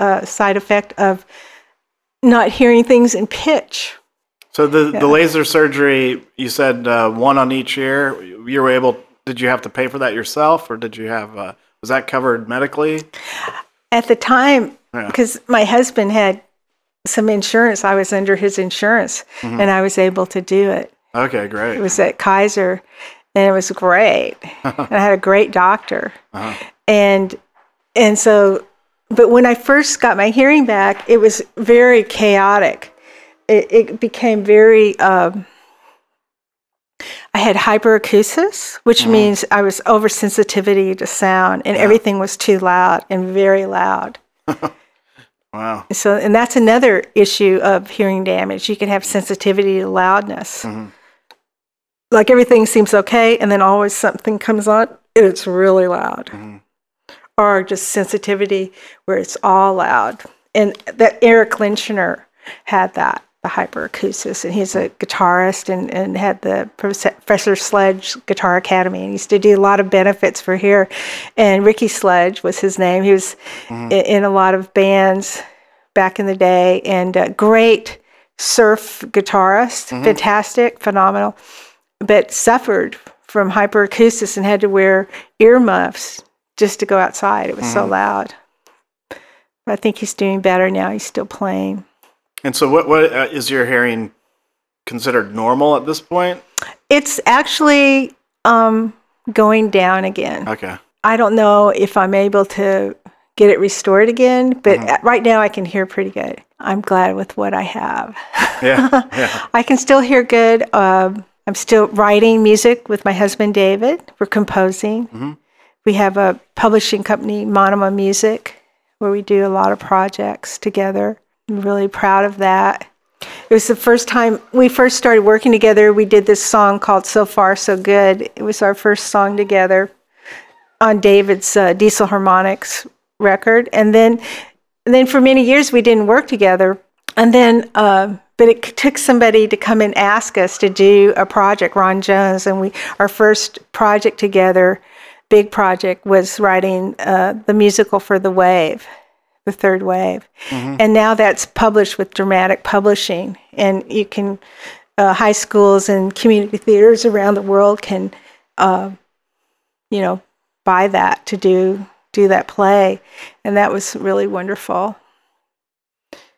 uh, side effect of not hearing things in pitch. So the Yeah. the laser surgery, you said uh, one on each ear. You were able. Did you have to pay for that yourself, or did you have? Uh, was that covered medically? At the time, Yeah. because my husband had some insurance, I was under his insurance, and I was able to do it. Okay, great. It was at Kaiser, and it was great. and I had a great doctor, and and so, but when I first got my hearing back, it was very chaotic. It, it became very. Um, I had hyperacusis, which mm-hmm. means I was oversensitivity to sound, and everything was too loud and very loud. wow. So, and that's another issue of hearing damage. You can have sensitivity to loudness. Mm-hmm. Like everything seems okay, and then always something comes on and it's really loud. Mm-hmm. Or just sensitivity where it's all loud. And that Eric Lynchner had that, the hyperacusis, and he's a guitarist and, and had the Professor Sledge Guitar Academy and used to do a lot of benefits for HEAR. And Ricky Sledge was his name. He was i- in a lot of bands back in the day and uh, great surf guitarist, fantastic, phenomenal, but suffered from hyperacusis and had to wear earmuffs just to go outside. It was so loud. I think he's doing better now. He's still playing. And so, what what uh, is your hearing considered normal at this point? It's actually um, going down again. Okay. I don't know if I'm able to get it restored again, but uh right now I can hear pretty good. I'm glad with what I have. Yeah. yeah. I can still hear good. Um, I'm still writing music with my husband David. We're composing. We have a publishing company, Monoma Music, where we do a lot of projects together. I'm really proud of that. It was the first time we first started working together. We did this song called So Far So Good. It was our first song together on David's uh, Diesel Harmonics record. And then, and then for many years we didn't work together. And then, uh, but it took somebody to come and ask us to do a project, Ron Jones, and we our first project together, big project, was writing uh, the musical for the Wave, the Third Wave, and now that's published with Dramatic Publishing, and you can uh, high schools and community theaters around the world can, uh, you know, buy that to do do that play, and that was really wonderful.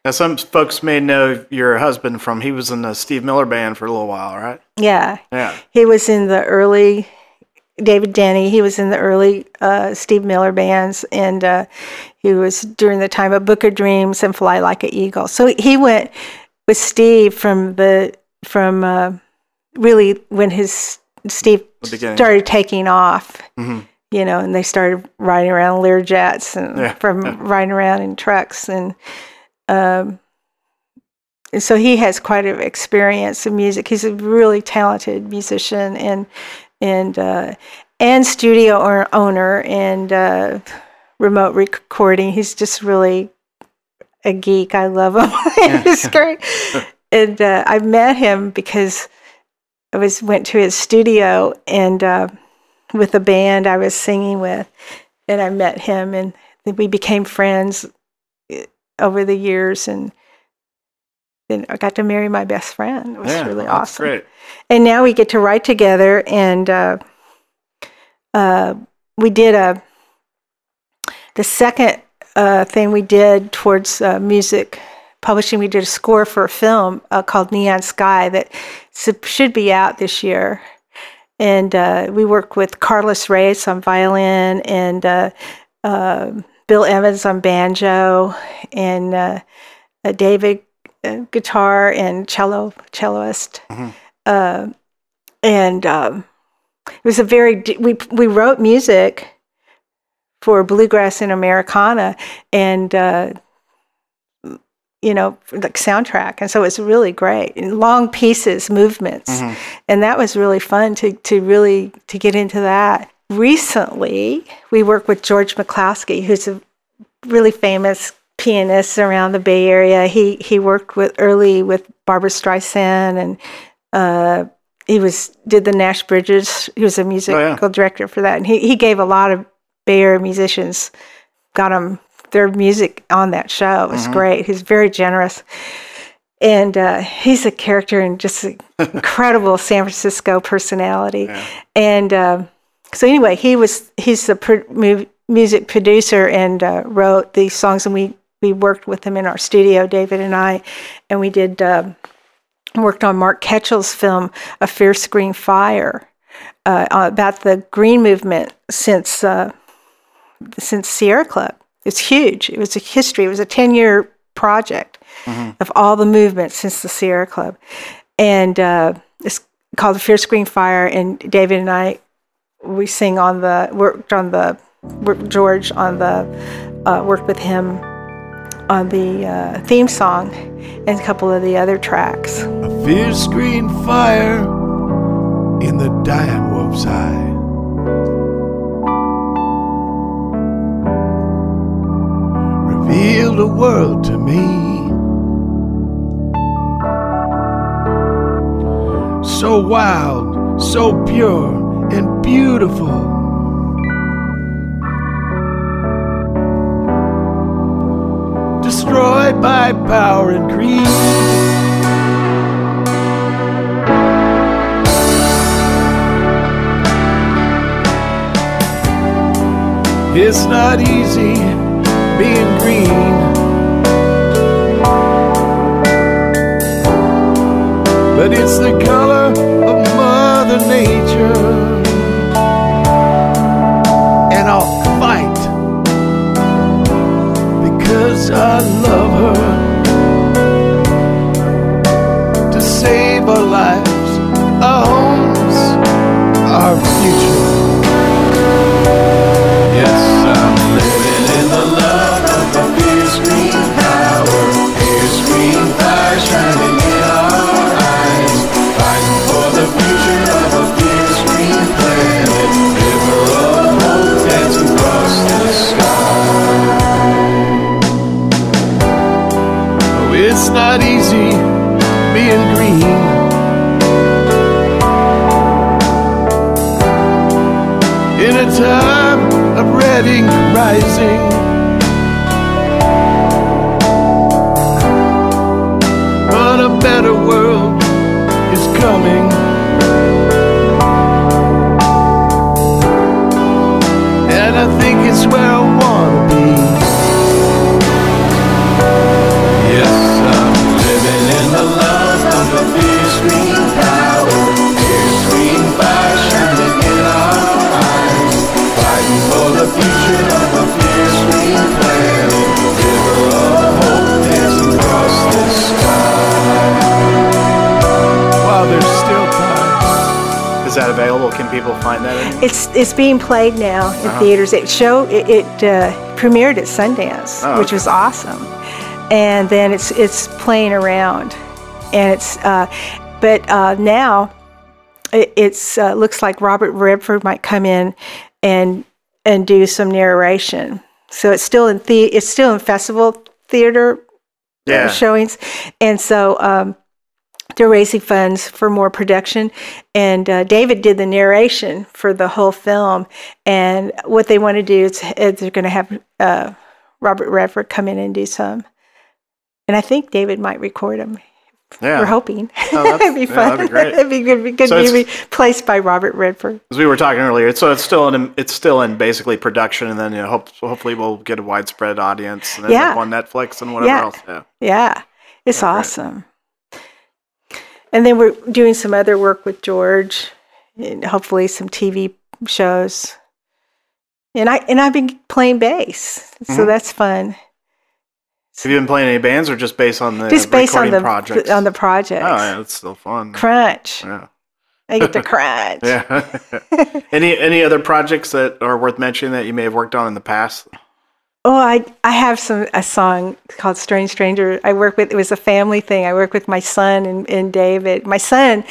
Now, some folks may know your husband from he was in the Steve Miller Band for a little while, right? Yeah, Yeah. he was in the early David Denny. He was in the early uh, Steve Miller bands, and uh, he was during the time of Book of Dreams and Fly Like an Eagle. So he went with Steve from the from uh, really when his Steve started taking off. You know, and they started riding around Learjets and Yeah, from yeah. riding around in trucks and. Um, and so he has quite an experience in music. He's a really talented musician and and uh, and studio owner and uh, remote recording. He's just really a geek. I love him. He's great. and uh, I met him because I was went to his studio and uh, with a band I was singing with, and I met him, and we became friends uh, over the years, and then I got to marry my best friend. It was Yeah, really that's awesome. Great. And now we get to write together, and uh, uh, we did a the second uh, thing we did towards uh, music publishing. We did a score for a film uh, called Neon Sky that should be out this year. And uh, we worked with Carlos Reyes on violin and uh, uh, Bill Evans on banjo and uh, uh, David guitar and cello celloist. Uh, and um, it was a very we we wrote music for bluegrass and Americana and uh, you know like soundtrack. And so it's really great. And long pieces movements. And that was really fun to to really to get into that. Recently we worked with George McCloskey who's a really famous pianist around the Bay Area he he worked with early with Barbra Streisand and uh, he was did the Nash Bridges. He was a musical director for that, and he he gave a lot of Bay Area musicians got them their music on that show. It was great. He's very generous, and uh, he's a character and just an incredible San Francisco personality. And uh, so anyway, he was he's the pro- mu- music producer and uh, wrote these songs, and we we worked with him in our studio, David and I, and we did. um worked on Mark Kitchell's film A Fierce Green Fire uh, about the green movement since uh, since Sierra Club. It's huge. It was a history. It was a ten year project of all the movements since the Sierra Club, and uh, it's called A Fierce Green Fire. And David and I we sing on the worked on the worked George on the uh, worked with him on the uh, theme song and a couple of the other tracks. A fierce green fire in the dying wolf's eye. Revealed a world to me. So wild, so pure and beautiful. Destroyed by power and greed. It's not easy being green. But it's the color of Mother Nature. And I'll time of redding rising. But a better world is coming. While there's still time. Is that available? Can people find that? It's it's being played now in Uh-huh. theaters. It show it, it uh, premiered at Sundance, Oh, which okay. was awesome, and then it's it's playing around, and it's uh, but uh, now it it's uh, looks like Robert Redford might come in and and do some narration. So it's still in the it's still in festival theater Yeah. showings, and so um, they're raising funds for more production. And uh, David did the narration for the whole film. And what they want to do is, is they're going to have uh, Robert Redford come in and do some. And I think David might record them. Yeah. We're hoping. Oh, It'd be yeah, fun. that'd be great. It'd be good. Be good So to be replaced by Robert Redford. As we were talking earlier, so it's still in it's still in basically production, and then you know, hope, hopefully we'll get a widespread audience and end Yeah. on Netflix and whatever Yeah. else. Yeah. Yeah, it's awesome. And then we're doing some other work with George, and hopefully some TV shows. And I and I've been playing bass, so Mhm. that's fun. Have you been playing any bands, or just based on the Just based on the projects? on the projects. Oh, yeah, it's still fun. Crunch. Yeah. I get to crunch. Yeah. any any other projects that are worth mentioning that you may have worked on in the past? Oh, I I have some a song called "Strange Stranger." I work with it was a family thing. I work with my son and, and David. My son,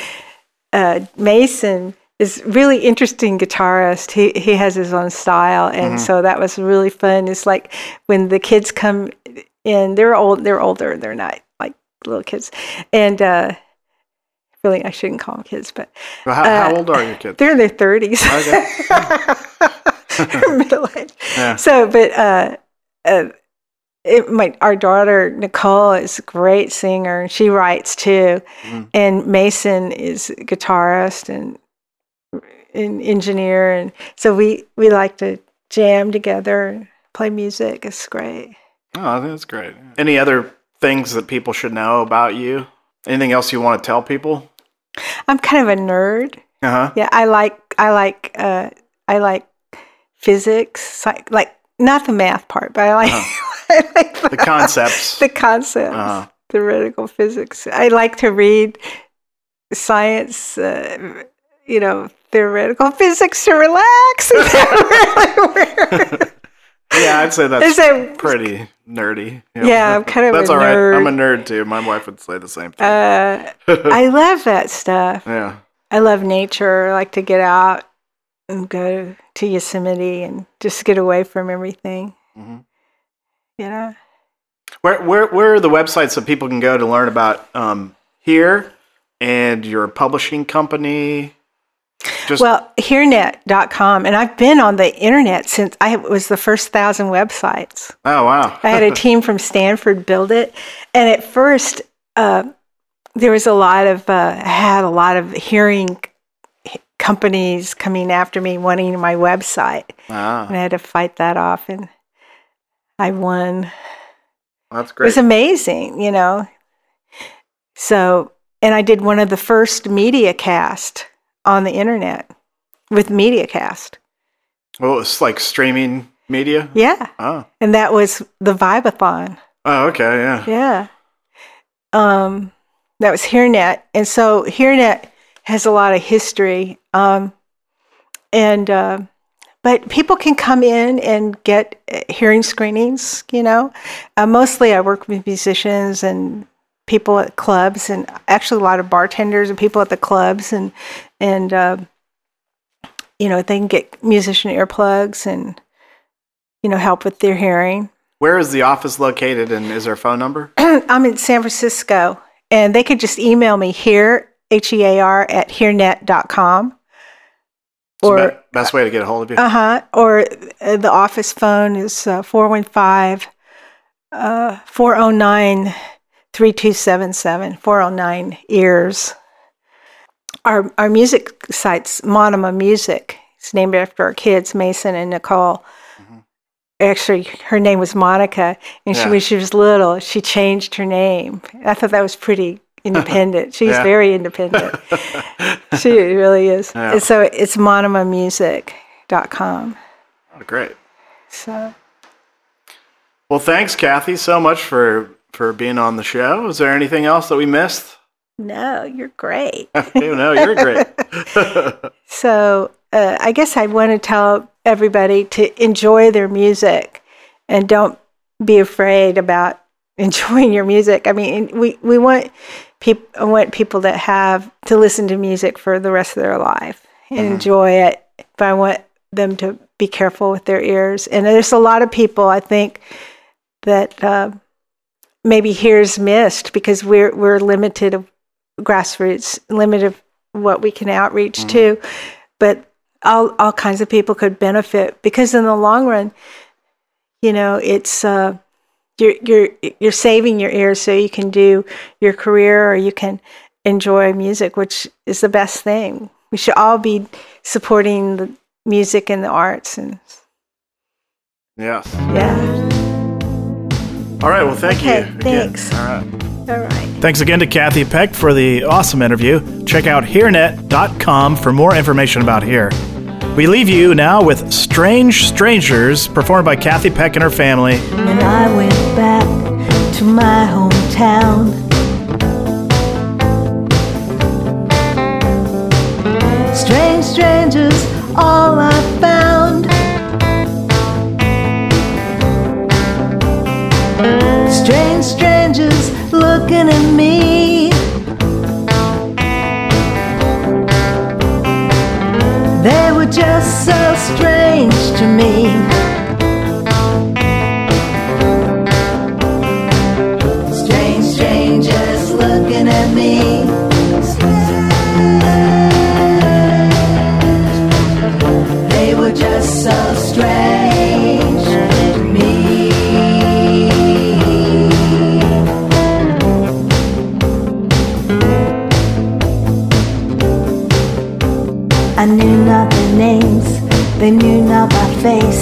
uh, Mason, is really interesting guitarist. He he has his own style, and Mhm. so that was really fun. It's like when the kids come in, they're old, they're older. They're not like little kids, and uh, really I shouldn't call them kids, but Well, how, how uh, old are your kids? They're in their thirties. Okay. middle age. Yeah. So, but uh, uh, it, my our daughter Nicole is a great singer, and she writes too. Mhm. And Mason is a guitarist and an engineer, and so we we like to jam together and play music. It's great. Oh, that's great. Any other things that people should know about you? Anything else you want to tell people? I'm kind of a nerd. Uh huh. Yeah, I like I like uh, I like physics, psych, like not the math part, but I like, I like Uh-huh. The concepts. the concepts, Uh-huh. theoretical physics. I like to read science, uh, you know, theoretical physics to relax. Is that really weird? Yeah, I'd say that's that- pretty nerdy. Yeah, I'm kind of That's all right. I'm a nerd. nerd too. My wife would say the same thing. Uh, I love that stuff. yeah. I love nature. I like to get out and go to Yosemite and just get away from everything. Mhm. You know? Where where where are the websites that people can go to learn about um, HEAR and your publishing company? Just well, hearnet.com. And I've been on the internet since I was the first thousand websites. oh wow, I had a team from Stanford build it. And at first, uh, there was a lot of, uh, I had a lot of hearing companies coming after me wanting my website. Ah. And I had to fight that off. And I won. that's great. It was amazing, you know. So, and I did one of the first media cast on the internet with MediaCast. well, it's like streaming media. Yeah. Oh. And that was the Vibathon. Oh, okay, yeah. Yeah. Um, that was HearNet. And so HearNet has a lot of history. Um, and, uh, but people can come in and get uh, hearing screenings, you know. Uh, mostly I work with musicians and people at clubs and actually a lot of bartenders and people at the clubs and, and, uh, you know, they can get musician earplugs and, you know, help with their hearing. Where is the office located, and is there a phone number? I'm in San Francisco, and they could just email me here, H E A R, at hearnet.com. Or Or, be- best way to get a hold of you. uh huh, or uh, the office phone is uh, 415 uh, 409 3277, 409 ears. Our, our music site's Monoma Music. It's named after our kids, Mason and Nicole. Actually, her name was Monica, and she, when she was little, she changed her name. I thought that was pretty independent. She's Yeah. very independent. she really is. Yeah. So it's monomamusic.com. Oh, great. So Well, thanks, Kathy, so much for for being on the show. Is there anything else that we missed? no, you're great. no, you're great. So uh, I guess I want to tell everybody to enjoy their music and don't be afraid about enjoying your music. I mean, we, we want I want people that have to listen to music for the rest of their life and Mhm. enjoy it. But I want them to be careful with their ears. And there's a lot of people I think that uh, maybe HEAR's missed because we're we're limited of grassroots, limited of what we can outreach to, but all all kinds of people could benefit because in the long run, you know, it's uh, you're you're you're saving your ears so you can do your career or you can enjoy music, which is the best thing. We should all be supporting the music and the arts and Yes. yeah. All right. Well, thank Okay, you. again. thanks. All right. All right. Thanks again to Kathy Peck for the awesome interview. Check out hearnet.com for more information about HEAR. We leave you now with Strange Strangers, performed by Kathy Peck and her family. When I went back to my hometown, strange strangers, all I found. Strange strangers looking at me. They were just so strange to me. Strange strangers looking at me. They were just so strange knew not my face.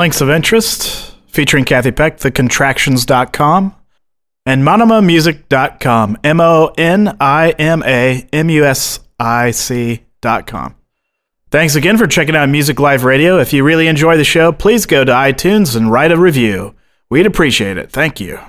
Links of interest featuring Kathy Peck, thecontractions.com and monamamusic.com. M O N I M A M U S I C.com. Thanks again for checking out Music Life Radio. If you really enjoy the show, please go to iTunes and write a review. We'd appreciate it. Thank you.